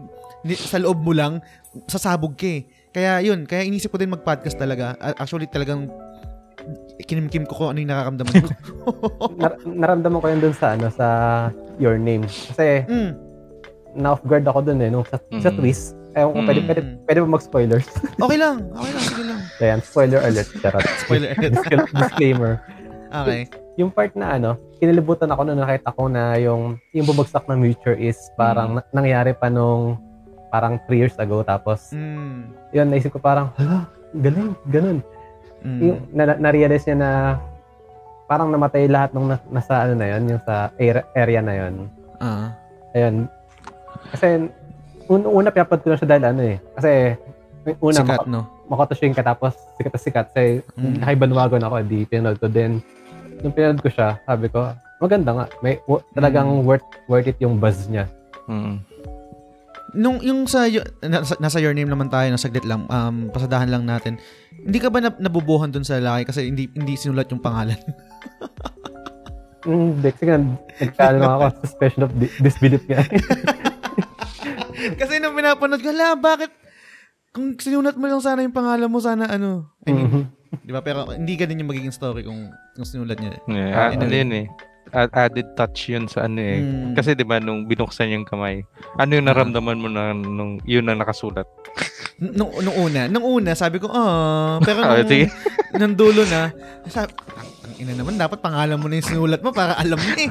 ni- sa loob mo lang, sasabog ka eh. Kaya yun, kaya inisip ko din mag-podcast talaga. Actually talagang kinimkim ko kung ano yung nakakamdaman ko. Nar- naramdaman ko yun dun sa, ano, sa Your Name. Kasi, mm. na-off guard ako dun eh, nung sa, sa Mhm. twist. Ewan ko, pwede, Mhm. pwede, pwede ba mag-spoilers? Okay lang, okay lang, sige lang. Ayan, spoiler alert. Charot. Spoiler alert. Dis- Disclaimer. Okay. Yung part na ano, kinilibutan ako nung nakita ko na yung, yung bumagsak ng Witcher is parang na- nangyari pa nung parang 3 years ago. Tapos, Mm. yun, naisip ko parang, hala, galing, ganun. Mm. Yung, na, na-realize niya na parang namatay lahat nung na- nasa ano na yun, yung sa area, area na yun. Ah. Ayun. Kasi, un una pinapad ko na siya dahil ano eh. Kasi, una, Sikat, Sikat. no? Makoto Shinka tapos sikat na sikat. Kasi, Mm. mm. nakibandwagon ako, di pinanood ko din. Nung pinanood ko siya, sabi ko, maganda nga. May, w- talagang Mm. worth, worth it yung buzz niya. Mm. Nung yung sa nasa, nasa your name naman tayo, nasa saglit lang, um pasadahan lang natin. Hindi ka ba na, nabubuhan dun sa lalaki kasi hindi hindi sinulat yung pangalan? Mm, Hindi, kasi nga, nagkaano ako, suspicion of di- disbelief nga. kasi nung pinapanood ko, hala, bakit kung sinulat mo lang sana yung pangalan mo, sana ano. I mean, Mhm. di ba? Pero hindi ganun yung magiging story kung, kung sinulat niya. Yeah, Ah, ano yun eh. Add- added touch yun sa ano eh. Mm. Kasi 'di ba nung binuksan yung kamay, ano yung naramdaman mo na nung yun na nakasulat? Nung, nung una, nung una, sabi ko, ah, pero Ah, nung, nung dulo na, sabi, ang ina naman, dapat pangalan mo na yung sinulat mo para alam mo eh.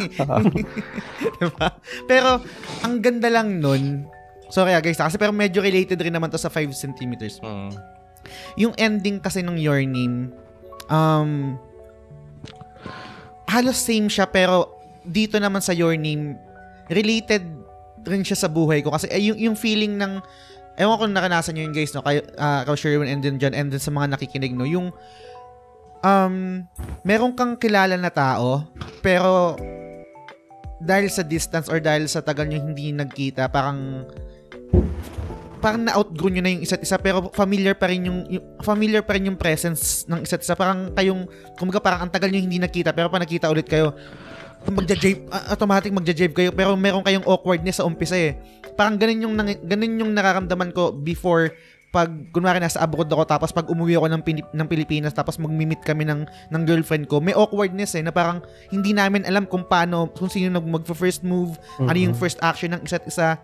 diba? Pero, ang ganda lang nun, sorry ah guys, kasi pero medyo related rin naman to sa 5 centimeters. Mm. Yung ending kasi nung Your Name, um, halos same siya pero dito naman sa Your Name, related rin siya sa buhay ko. Kasi eh, yung, yung feeling ng ewan ko kung naranasan nyo yun guys no? Kayo uh, kayo Sherwin and then John and then sa mga nakikinig no? Yung um meron kang kilala na tao pero dahil sa distance or dahil sa tagal nyo hindi nagkita parang parang na-outgrow nyo na yung isa't isa pero familiar pa rin yung, yung familiar pa rin yung presence ng isa't isa. Parang kayong kumbaga parang ang tagal nyo hindi nakita pero pa nakita ulit kayo magja-jave uh, automatic magja-jave kayo pero meron kayong awkwardness sa umpisa eh. Parang ganun yung ganun yung nararamdaman ko before pag kunwari nasa abroad ako tapos pag umuwi ako ng, Pinip- ng Pilipinas tapos magmi-meet kami ng ng girlfriend ko may awkwardness eh na parang hindi namin alam kung paano kung sino nag mag-first move ano yung first action ng isa't isa.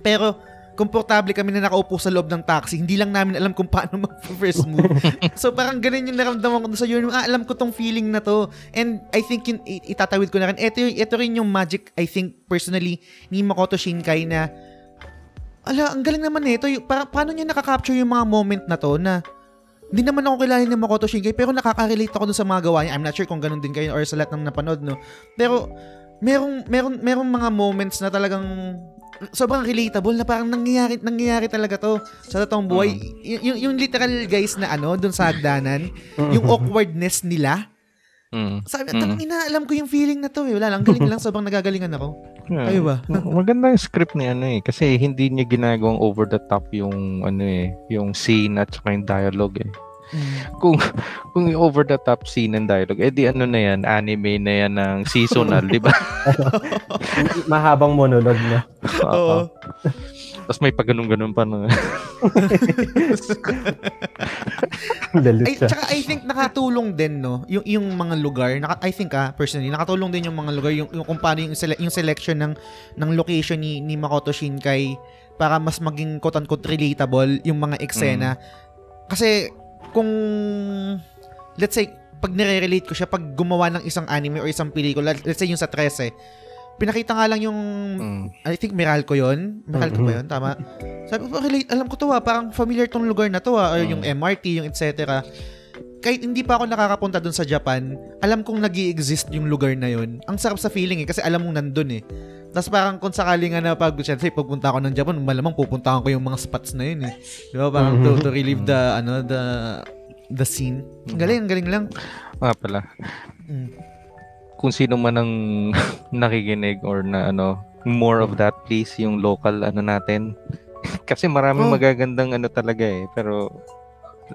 Pero komportable kami na nakaupo sa loob ng taxi. Hindi lang namin alam kung paano mag-first move. so parang ganun yung naramdaman ko sa yun. Ah, alam ko tong feeling na to. And I think yun, itatawid ko na rin. Ito, ito rin yung magic, I think, personally, ni Makoto Shinkai na ala, ang galing naman nito. Yung, para, paano niya nakaka-capture yung mga moment na to na hindi naman ako kilala ni Makoto Shinkai pero nakaka-relate ako dun sa mga gawa niya. I'm not sure kung ganun din kayo or sa lahat ng napanood, no? Pero merong merong merong mga moments na talagang sobrang relatable na parang nangyayari nangyayari talaga to sa totoong buhay. Y- yung, yung literal guys na ano doon sa hagdanan, yung awkwardness nila. Mm. Sabi, Mm. mm. ina, alam ko yung feeling na to eh. Wala lang, galing lang, sobrang nagagalingan ako. Yeah. Kayo ba? Maganda yung script ni ano eh kasi hindi niya ginagawang over the top yung ano eh, yung scene at saka yung dialogue eh. Kung kung yung over the top scene and dialogue, eh di ano na yan, anime na yan ng seasonal, di ba? Mahabang monologue na. Oo. Tapos may pagganong-ganon pa na. Ay, tsaka I think nakatulong din no yung yung mga lugar naka, I think ah personally nakatulong din yung mga lugar yung, yung kung paano yung, sele- yung selection ng ng location ni ni Makoto Shinkai para mas maging quote unquote relatable yung mga eksena kasi kung let's say pag nire-relate ko siya pag gumawa ng isang anime or isang pelikula let's say yung sa 13 pinakita nga lang yung Mm. I think Meralco yun. Meralco ba yun? Tama. Sabi ko, relate, alam ko to ah. Parang familiar tong lugar na to ah. Or yung MRT, yung etc. Kahit hindi pa ako nakakapunta dun sa Japan, alam kong nag exist yung lugar na yun. Ang sarap sa feeling eh, kasi alam mong nandun eh. Tapos parang kung sakali nga na pag, syempre, pagpunta ako ng Japan, malamang pupuntahan ko yung mga spots na yun eh. Di ba? Parang to, to relieve the, ano, the, the scene. Ang galing, ang galing lang. Ah, pala. Mm. Kung sino man ang nakikinig or na ano, more of that please yung local ano natin. Kasi maraming Oh. magagandang ano talaga eh, pero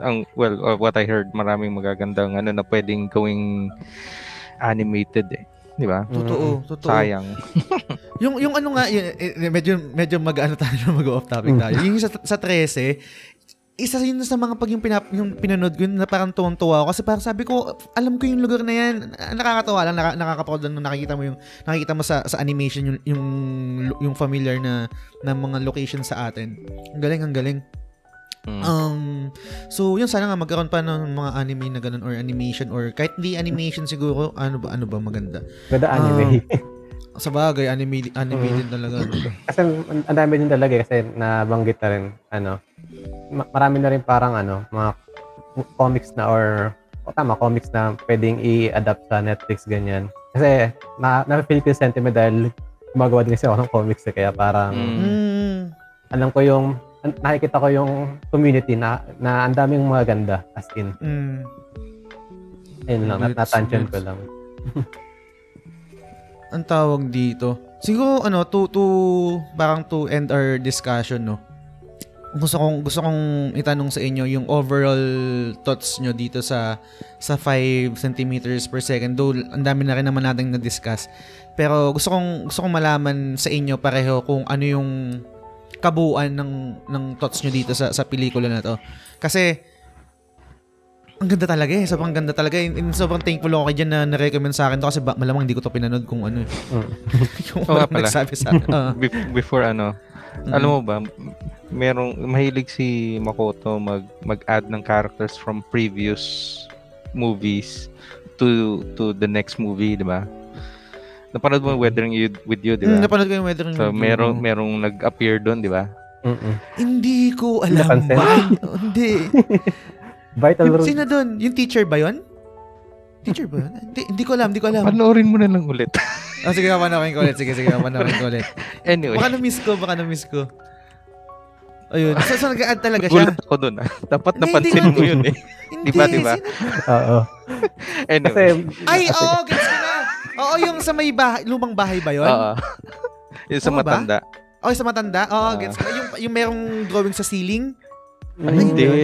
ang well, uh, what I heard, maraming magagandang ano na pwedeng gawing animated eh. Di ba? Totoo, totoo. Sayang. Yung yung ano nga, yun, eh, medyo medyo mag-ano tayo, mag-off topic tayo. yung sa, sa 13, isa yun sa mga pag yung, pinap, yung pinanood ko yun na parang tuwang-tuwa ako kasi parang sabi ko alam ko yung lugar na yan nakakatawa lang naka, nakakaproud lang nung nakikita mo yung nakikita mo sa sa animation yung yung, yung familiar na na mga location sa atin ang galing ang galing Mm. Um, so yun sana nga magkaroon pa ng mga anime na ganun or animation or kahit hindi animation siguro ano ba ano ba maganda. Ganda anime. Sa bagay anime anime din talaga. kasi ang ang dami din talaga eh, kasi nabanggit na rin, ano, ma- marami na rin parang ano, mga comics na or, o tama, comics na pwedeng i-adapt sa Netflix, ganyan. Kasi na, na-feel ko yung sentiment dahil gumagawa din kasi ako ng comics eh, kaya parang Mm. Mm. alam ko yung, nakikita ko yung community na, na ang daming mga ganda, as in. Mm. Ayun lang, nat- ko lang. Ang tawag dito. Siguro ano to to parang to end our discussion no. Gusto kong gusto kong itanong sa inyo yung overall thoughts nyo dito sa sa 5 centimeters per second. Though ang dami na rin naman nating na-discuss. Pero gusto kong gusto kong malaman sa inyo pareho kung ano yung kabuuan ng ng thoughts nyo dito sa sa pelikula na to. Kasi ang ganda talaga eh. Sobrang ganda talaga. And, and sobrang thankful ako kay Jan na na-recommend sa akin to kasi ba, malamang hindi ko to pinanood kung ano eh. Mm. yung walang pala. nagsabi sa akin. Bef- before ano, Mm. alam mo ba, merong mahilig si Makoto mag mag-add ng characters from previous movies to to the next movie, di ba? Napanood mo yung Weathering You with You, di Mm, ba? napanood ko yung weather So, review. merong merong nag-appear doon, di ba? Mm-mm. Hindi ko alam. Napansin? Ba? hindi. Vital Yung, sino doon? Yung teacher ba yun? Teacher ba yun? Hindi, hindi ko alam, hindi ko alam. Panoorin mo na lang ulit. Oh, sige, panoorin ko ulit. Sige, sige, panoorin ko ulit. anyway, Baka na-miss ko, baka na-miss ko. Ayun. So, so nag-add talaga siya. gulat ako doon. Ah. Dapat Hindi, napansin hindi mo yun eh. Hindi, Diba, diba? Oo. Anyway. Kasi, Ay, oo, gets ko. Oo, yung sa may bahay, lumang bahay ba yun? Oo. yung sa Tama ba? matanda. Oh, sa matanda? Oo, Ah. gets ko. Yung, yung merong drawing sa ceiling? Mm, Hindi. Oo,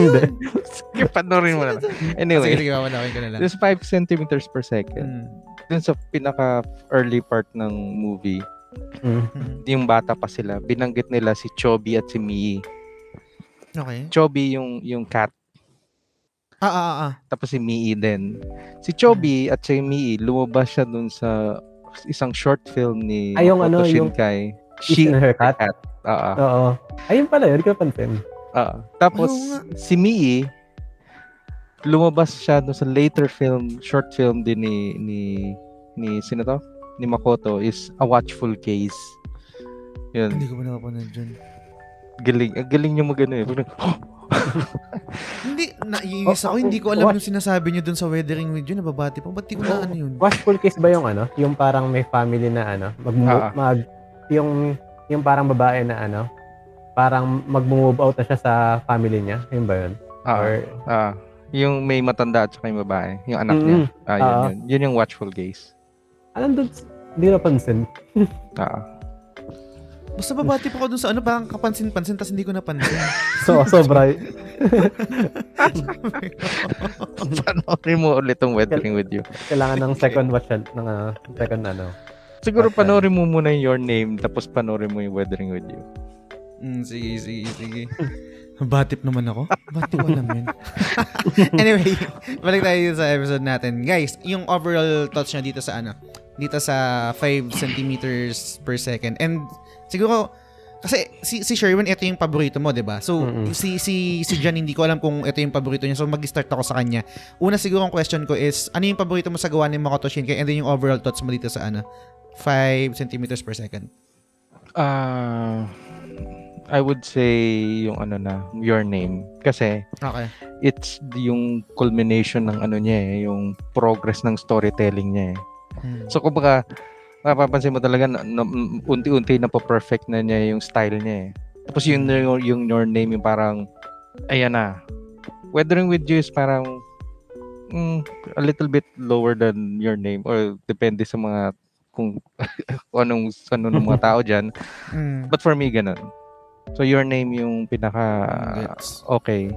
yun. Sige, panoorin mo na lang. Sige, Anyway, sige, panoorin ko na lang. there's 5 centimeters per second. Mm. Dun sa pinaka early part ng movie, Mm. Mm. yung bata pa sila, binanggit nila si Chobi at si Mii. Okay. Chobi yung yung cat, Ah, ah, ah. tapos si Mii din. Si Chobi at si Mii, lumabas siya dun sa isang short film ni Ay, yung Makoto ano, yung Shinkai. She and her cat. Oo. Oo. Ayun pala, yun ko napansin. Oo. Tapos si Mii, lumabas siya dun sa later film, short film din ni ni ni sino to? Ni Makoto is A Watchful Gaze. Yun. Hindi ko pa nakapanood dyan. Galing. Ang galing niya mag ano eh. Parang, Hindi, naiinis ako. Hindi ko alam yung sinasabi niyo dun sa weathering with you. Nababati pa. Ba't di ko na ano yun? Watchful case ba yung ano? Yung parang may family na ano? Mag, Ah. mag yung yung parang babae na ano? Parang mag-move out na siya sa family niya. Yun ba yun? ah, Or, ah, yung may matanda at saka yung babae. Yung anak niya. Mm, Ah, yun, Ah. yun. Yun yung watchful gaze. anong doon? Hindi napansin. Ah. Basta babati pa ako dun sa ano, parang kapansin-pansin, tas hindi ko napansin. So, sobra. panoorin mo ulit tong Weathering with You. Kailangan ng second watch ng ah, second ano. Siguro Okay. panoorin mo muna yung Your Name tapos panoorin mo yung Weathering with You. Mm, sige, sige, sige. Batip naman ako. Ba't ko alam yun? anyway, balik tayo sa episode natin. Guys, yung overall thoughts nyo dito sa ano? Dito sa 5 centimeters per second. And siguro, kasi si, si Sherwin, ito yung paborito mo, di ba? So, Mm-mm. si, si, si John, hindi ko alam kung ito yung paborito niya. So, mag-start ako sa kanya. Una siguro ang question ko is, ano yung paborito mo sa gawa ni Makoto Shinkai? And then yung overall thoughts mo dito sa ano? 5 centimeters per second. Ah, I would say yung ano na, Your Name. Kasi Okay. it's yung culmination ng ano niya eh, yung progress ng storytelling niya eh. Hmm. So kumbaga, mapapansin mo talaga na, na mm, unti-unti na perfect na niya yung style niya eh. Tapos yung, yung, yung Your Name yung parang, ayan na. Weathering with You is parang mm, a little bit lower than Your Name or depende sa mga kung kung anong ano ng mga tao diyan. Mm. But for me ganun. So Your Name yung pinaka Gets. okay.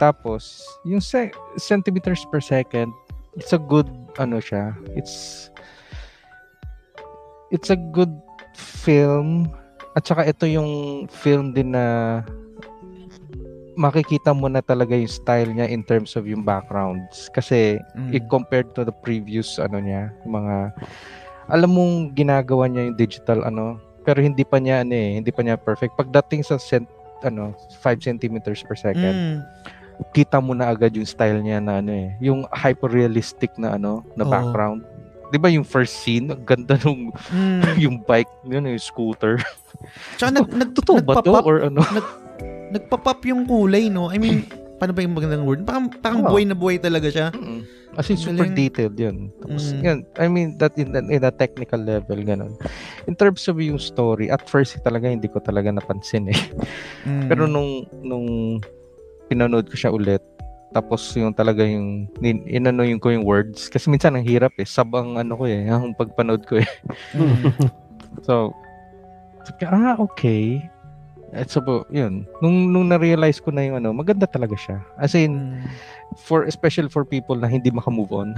Tapos, yung se- centimeters per second, it's a good, ano siya, it's, it's a good film. At saka ito yung film din na makikita mo na talaga yung style niya in terms of yung backgrounds. Kasi, Mm. i compared to the previous, ano niya, mga, alam mong ginagawa niya yung digital, ano, pero hindi pa niya, ano eh, hindi pa niya perfect. Pagdating sa cent, ano, 5 centimeters per second, Mm. kita mo na agad yung style niya na ano eh, yung hyper-realistic na ano, na Oo. background. 'Di ba yung first scene, ang ganda nung Mm. yung bike, yun yung scooter. Tsaka nag, nag, Totoo ba to or ano? nagpa-pop yung kulay, no? I mean, paano ba yung magandang word? Parang, parang Oo. buhay na buhay talaga siya. Mm. Kasi super Galing. detailed yun. Tapos, Mm. yun, I mean, that in, in a technical level, ganun. In terms of yung story, at first talaga hindi ko talaga napansin eh. Mm. Pero nung, nung pinanood ko siya ulit, tapos yung talaga yung nin- inano yung ko yung words kasi minsan ang hirap eh sab ang ano ko eh ang pagpanood ko eh Mm. so ah okay at so yun nung nung na-realize ko na yung ano maganda talaga siya as in Mm. for especially for people na hindi maka-move on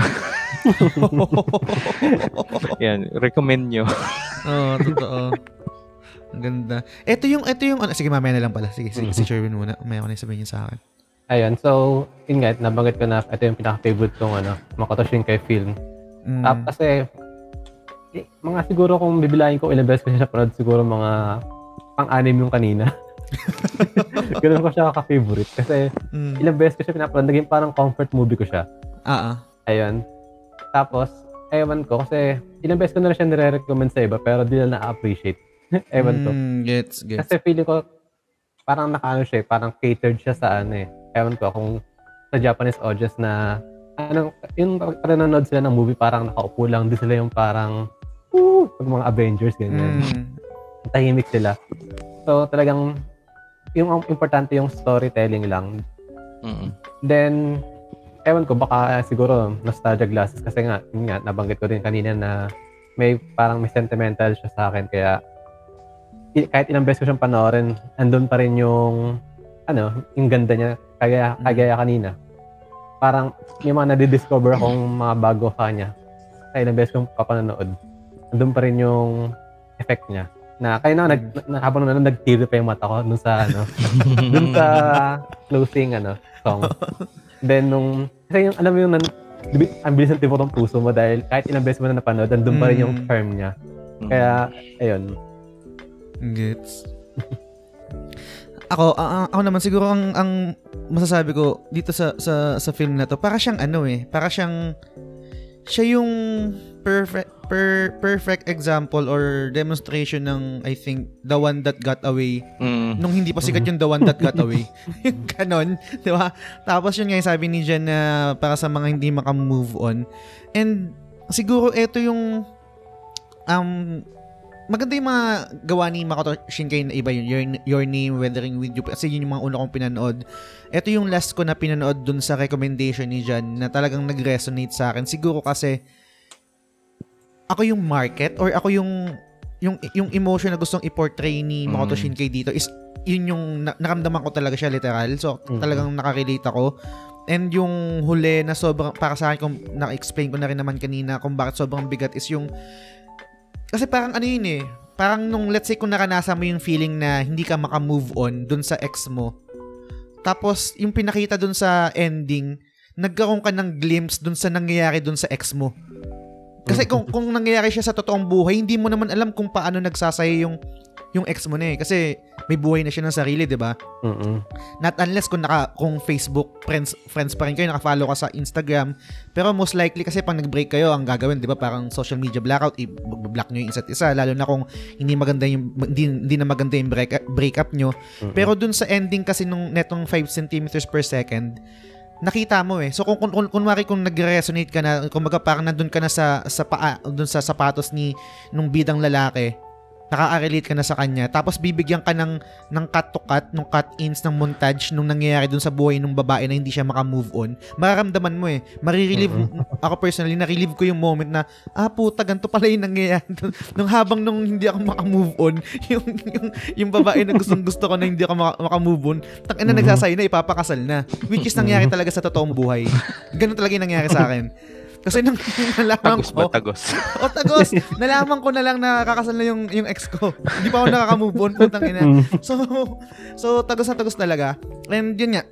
yan recommend nyo Oo, totoo. Ang ganda. Ito yung, ito yung, ano, sige, mamaya na lang pala. Sige, sige, si Sherwin muna. Mamaya ko na sabihin niya sa akin. Ayun, so, yun nga, nabanggit ko na ito yung pinaka-favorite kong ano, Makoto Shinkai film. Mm. Tap, kasi, eh, mga siguro kung bibilahin ko ilang beses ko siya napanood, siguro mga pang-anim yung kanina. Ganun ko siya ka-favorite. Kasi Mm. ilang beses ko siya pinapanood, naging parang comfort movie ko siya. Ah, ah. Ayun. Tapos, ewan ko, kasi ilang beses ko na siya nire-recommend sa iba, pero di na na-appreciate. ewan ko. Mm, gets, gets. Kasi feeling ko, parang nakaano siya, eh, parang catered siya sa ano eh. Ewan ko, kung sa Japanese audience na, ano, yung pag nanonood sila ng movie, parang nakaupo lang, di sila yung parang, woo, pag mga Avengers, ganyan. Mm. Tahimik sila. So, talagang, yung importante yung storytelling lang. Mm-mm. Then, ewan ko, baka siguro nostalgia glasses kasi nga, yun nga, nabanggit ko din kanina na may parang may sentimental siya sa akin kaya kahit ilang beses ko siyang panoorin, andun pa rin yung ano, yung ganda niya kaya kagaya kanina. Parang may mga nadidiscover akong mga bago sa kanya. Kaya ilang beses kong papanonood. Andun pa rin yung effect niya. Na kaya na, nag, na, habang nanonood, nagtiri pa yung mata ko dun sa ano, dun sa closing ano, song. Then nung, kasi yung, alam mo yung, nan, ang bilis ng tipo ng puso mo dahil kahit ilang beses mo na napanood, andun pa rin yung Mm. charm niya. Mm. Kaya, ayun. Gets. ako, a- ako naman siguro ang ang masasabi ko dito sa sa sa film na to, para siyang ano eh, para siyang siya yung perfect per, perfect example or demonstration ng I think the one that got away Mm. nung hindi pa sikat yung the one that got away. yung ganon, di ba? Tapos yun nga yung sabi ni Jen na para sa mga hindi maka-move on. And siguro ito yung um maganda yung mga gawa ni Makoto Shinkai na iba yun. Your, your Name, Weathering With You. Kasi yun yung mga una kong pinanood. Ito yung last ko na pinanood dun sa recommendation ni Jan na talagang nag-resonate sa akin. Siguro kasi ako yung market or ako yung yung yung emotion na gustong i-portray ni Makoto Mm. Shinkai dito is yun yung na- naramdaman ko talaga siya literal. So Mm. talagang nakarelate ako. And yung huli na sobrang para sa akin kung na-explain ko na rin naman kanina kung bakit sobrang bigat is yung kasi parang ano yun eh, parang nung let's say kung naranasan mo yung feeling na hindi ka maka-move on dun sa ex mo. Tapos yung pinakita dun sa ending, nagkaroon ka ng glimpse dun sa nangyayari dun sa ex mo. Kasi kung kung nangyayari siya sa totoong buhay, hindi mo naman alam kung paano nagsasaya yung yung ex mo na eh kasi may buhay na siya ng sarili, 'di ba? Not unless kung naka kung Facebook friends friends pa rin kayo, naka-follow ka sa Instagram. Pero most likely kasi pag nag-break kayo, ang gagawin, 'di ba, parang social media blackout, i-block niyo yung isa't isa lalo na kung hindi maganda yung hindi, hindi na maganda yung break breakup nyo. Mm-mm. Pero dun sa ending kasi nung netong 5 centimeters per second, nakita mo eh. So kung kung, kung kunwari kung nag-resonate ka na, kumbaga parang nandun ka na sa sa paa, dun sa sapatos ni nung bidang lalaki, nakaka-relate ka na sa kanya. Tapos bibigyan ka ng ng cut to cut, nung cut-ins ng montage nung nangyayari dun sa buhay ng babae na hindi siya maka-move on. Mararamdaman mo eh. Marirelieve ako personally, na-relieve ko yung moment na ah puta, ganito pala yung nangyayari. nung habang nung hindi ako maka-move on, yung yung yung babae na gustong gusto ko na hindi ako maka- maka-move on, tang ina Mhm. nagsasay na ipapakasal na. Which is nangyari talaga sa totoong buhay. Ganun talaga yung nangyari sa akin. Kasi nung nalaman Tagos ba? ko, Tagos. o tagos, nalaman ko na lang na kakasal na yung, yung ex ko. Hindi pa ako nakaka-move on, putang ina. Mm. So, so tagos na tagos talaga. And yun nga,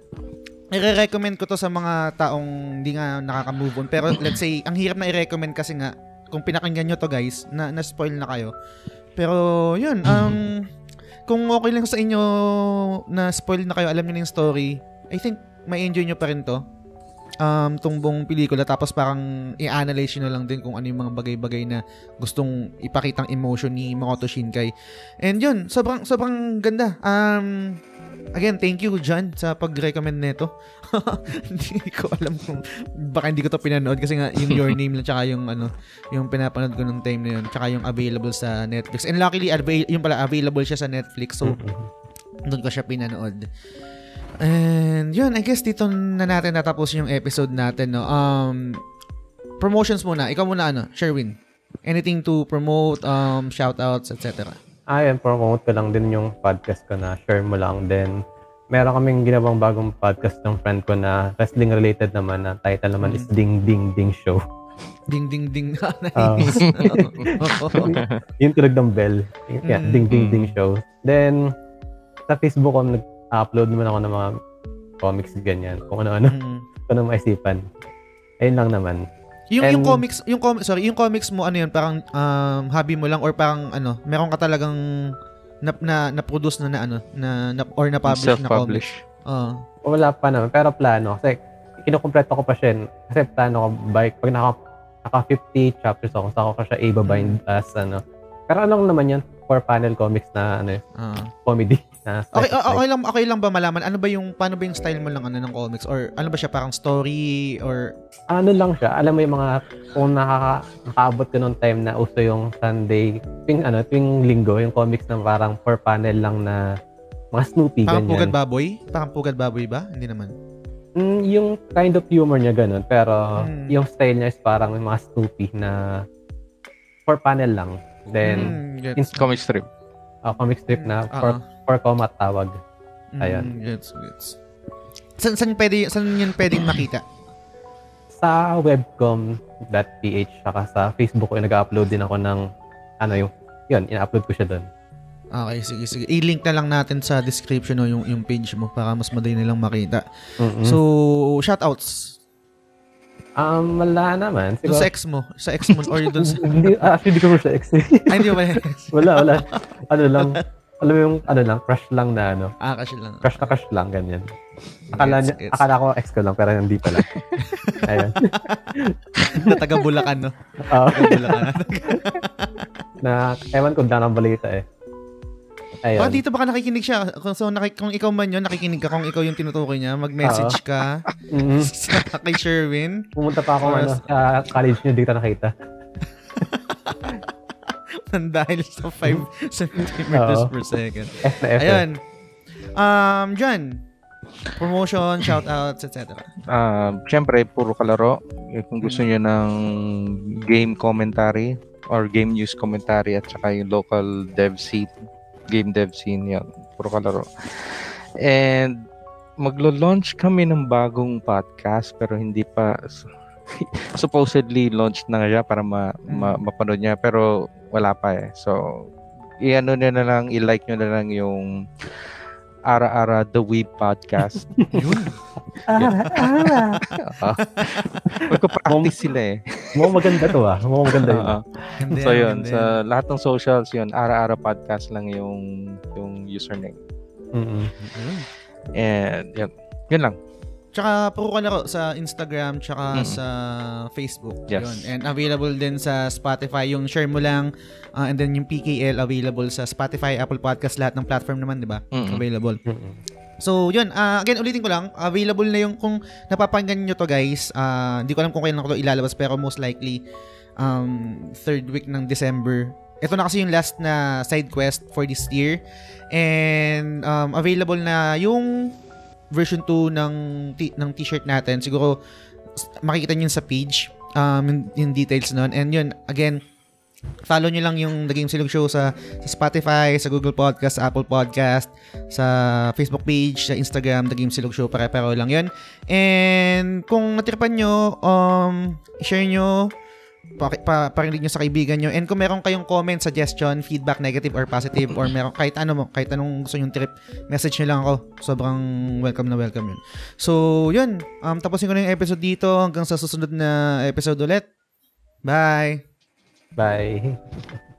i-recommend ko to sa mga taong hindi nga nakaka-move on. Pero let's say, ang hirap na i-recommend kasi nga, kung pinakinggan nyo to guys, na, na-spoil na kayo. Pero yun, um, kung okay lang sa inyo na spoil na kayo, alam niyo na yung story, I think may enjoy nyo pa rin to. Um, tong buong pelikula tapos parang i-analyze nyo na lang din kung ano yung mga bagay-bagay na gustong ipakitang emotion ni Makoto Shinkai. And yun, sobrang sobrang ganda. Um, again, thank you John sa pag-recommend nito. hindi ko alam kung baka hindi ko to pinanood kasi nga yung Your Name lang tsaka yung ano, yung pinapanood ko nung time na yun tsaka yung available sa Netflix. And luckily, avail- yung pala available siya sa Netflix. So, Mm-mm. doon ko siya pinanood. And yun, I guess dito na natin natapos yung episode natin, no? Um, promotions muna. Ikaw muna, ano, Sherwin. Anything to promote, um, shoutouts, etc. Ayun, promote ko lang din yung podcast ko na share mo lang. Then, meron kaming ginawang bagong podcast ng friend ko na wrestling related naman na title naman is Ding Ding Ding Show. Ding, ding, ding. Ah. nice. yung tulog ng bell. Yeah, Mm. Ding Ding Ding Show. Then, sa Facebook ko, nag-upload naman ako ng mga comics ganyan. Kung ano-ano, Mm. kung ano maisipan. Ayun lang naman. Yung yung And- comics, yung comics, sorry, yung comics mo ano yun, parang um, hobby mo lang or parang ano, meron ka talagang na na, na-produce na na ano, na, na or na-publish na comics. Self-publish. Oo. Wala pa naman, pero plano. Kasi, kinukumpleto ko pa siya. Kasi plano ko, by, pag naka, naka 50 chapters ako, saka ko siya i-bind Mm. as ano. Pero ano lang naman yan, four panel comics na ano, Ah. comedy. Na Okay, okay life. lang okay lang ba malaman ano ba yung paano ba yung style mo lang ano ng comics or ano ba siya parang story or Ano lang siya, alam mo yung mga, kung nakaka, nakaabot ko nung time na uso yung Sunday, tuwing, ano, tuwing linggo, yung comics na parang four panel lang na mga Snoopy, parang ganyan. pugad baboy? Parang pugad baboy ba? Hindi naman. Mm, yung kind of humor niya ganun, pero Mm. yung style niya is parang yung mga Snoopy na four panel lang. Then, Mm, gets. Comic strip. uh, comic strip na Ah, four, ah. four comma tawag. Ayan. Mm, gets, gets. San, san, pwede, san yun pwedeng makita? Sa webcom.ph saka sa Facebook ko, nag-upload din ako ng ano yung, yun, ina-upload ko siya doon. Okay, sige, sige. I-link na lang natin sa description no, yung, yung page mo para mas madali nilang makita. Mm-mm. So, shoutouts. um, wala naman. Doon Siguro, sa ex mo. Sa ex mo. Or doon sa... hindi, ah, actually, hindi ko sa ex. Ay, hindi ba? wala, wala. Ano lang, alam mo yung, ano lang, crush lang na ano. ah, kasi lang. Crush na crush lang, ganyan. Akala, Gets, niya, gets. akala ko ex ko lang, pero hindi pala. Ayun. Na taga Bulacan, no? Oo. Taga Bulacan. na, ewan ko, daan ang balita eh. Ayun. Baka dito baka nakikinig siya. Kung, so, nakik- kung ikaw man yun, nakikinig ka, kung ikaw yung tinutukoy niya, mag-message ka Mhm. sa kay Sherwin. Pumunta pa ako ano, sa college niyo, dito nakita. Dahil sa 5 centimeters per second. Ayun. Um, John, promotion, shoutouts, etc. Ah, Siyempre, puro kalaro. Kung gusto niyo ng game commentary or game news commentary at saka yung local dev scene, game dev scene yan. Puro kalaro. And maglo-launch kami ng bagong podcast pero hindi pa supposedly launched na nga siya para ma, ma- mapanood niya pero wala pa eh. So, i-ano nyo na lang, i-like nyo na lang yung Ara-Ara The Weeb Podcast. Yun. Ah, Ah. Magpa-practice sila eh. Mukhang maganda to ah. Mukhang maganda yun. Hindi, so yun, hindi. sa lahat ng socials yun, Ara-Ara Podcast lang yung yung username. Yun. And yun, yun lang. Tsaka puro ka laro sa Instagram tsaka Mm. sa Facebook. Yes. Yun. And available din sa Spotify. Yung share mo lang. uh, and then yung PKL available sa Spotify, Apple Podcast, lahat ng platform naman, di ba? Mm-mm. Available. Mm-mm. So, yun. ah, again, ulitin ko lang. Available na yung kung napapanggan nyo to guys. ah, Hindi ko alam kung kailan ko to ilalabas pero most likely um, third week ng December. Ito na kasi yung last na side quest for this year. And um, available na yung version 2 ng, t- ng t-shirt natin. Siguro makikita yun sa page. Um, yung, yung details nun. And yun, again, follow nyo lang yung The Game Silog Show sa, sa Spotify, sa Google Podcast, sa Apple Podcast, sa Facebook page, sa Instagram, The Game Silog Show, pare-pareho lang yun. And kung natripan nyo, um, share nyo, pa, pa, parinig nyo sa kaibigan nyo. And kung meron kayong comment, suggestion, feedback, negative or positive, or meron, kahit ano mo, kahit anong gusto nyong trip, message nyo lang ako. Sobrang welcome na welcome yun. So, yun. Um, tapusin ko na yung episode dito hanggang sa susunod na episode ulit. Bye! Bye.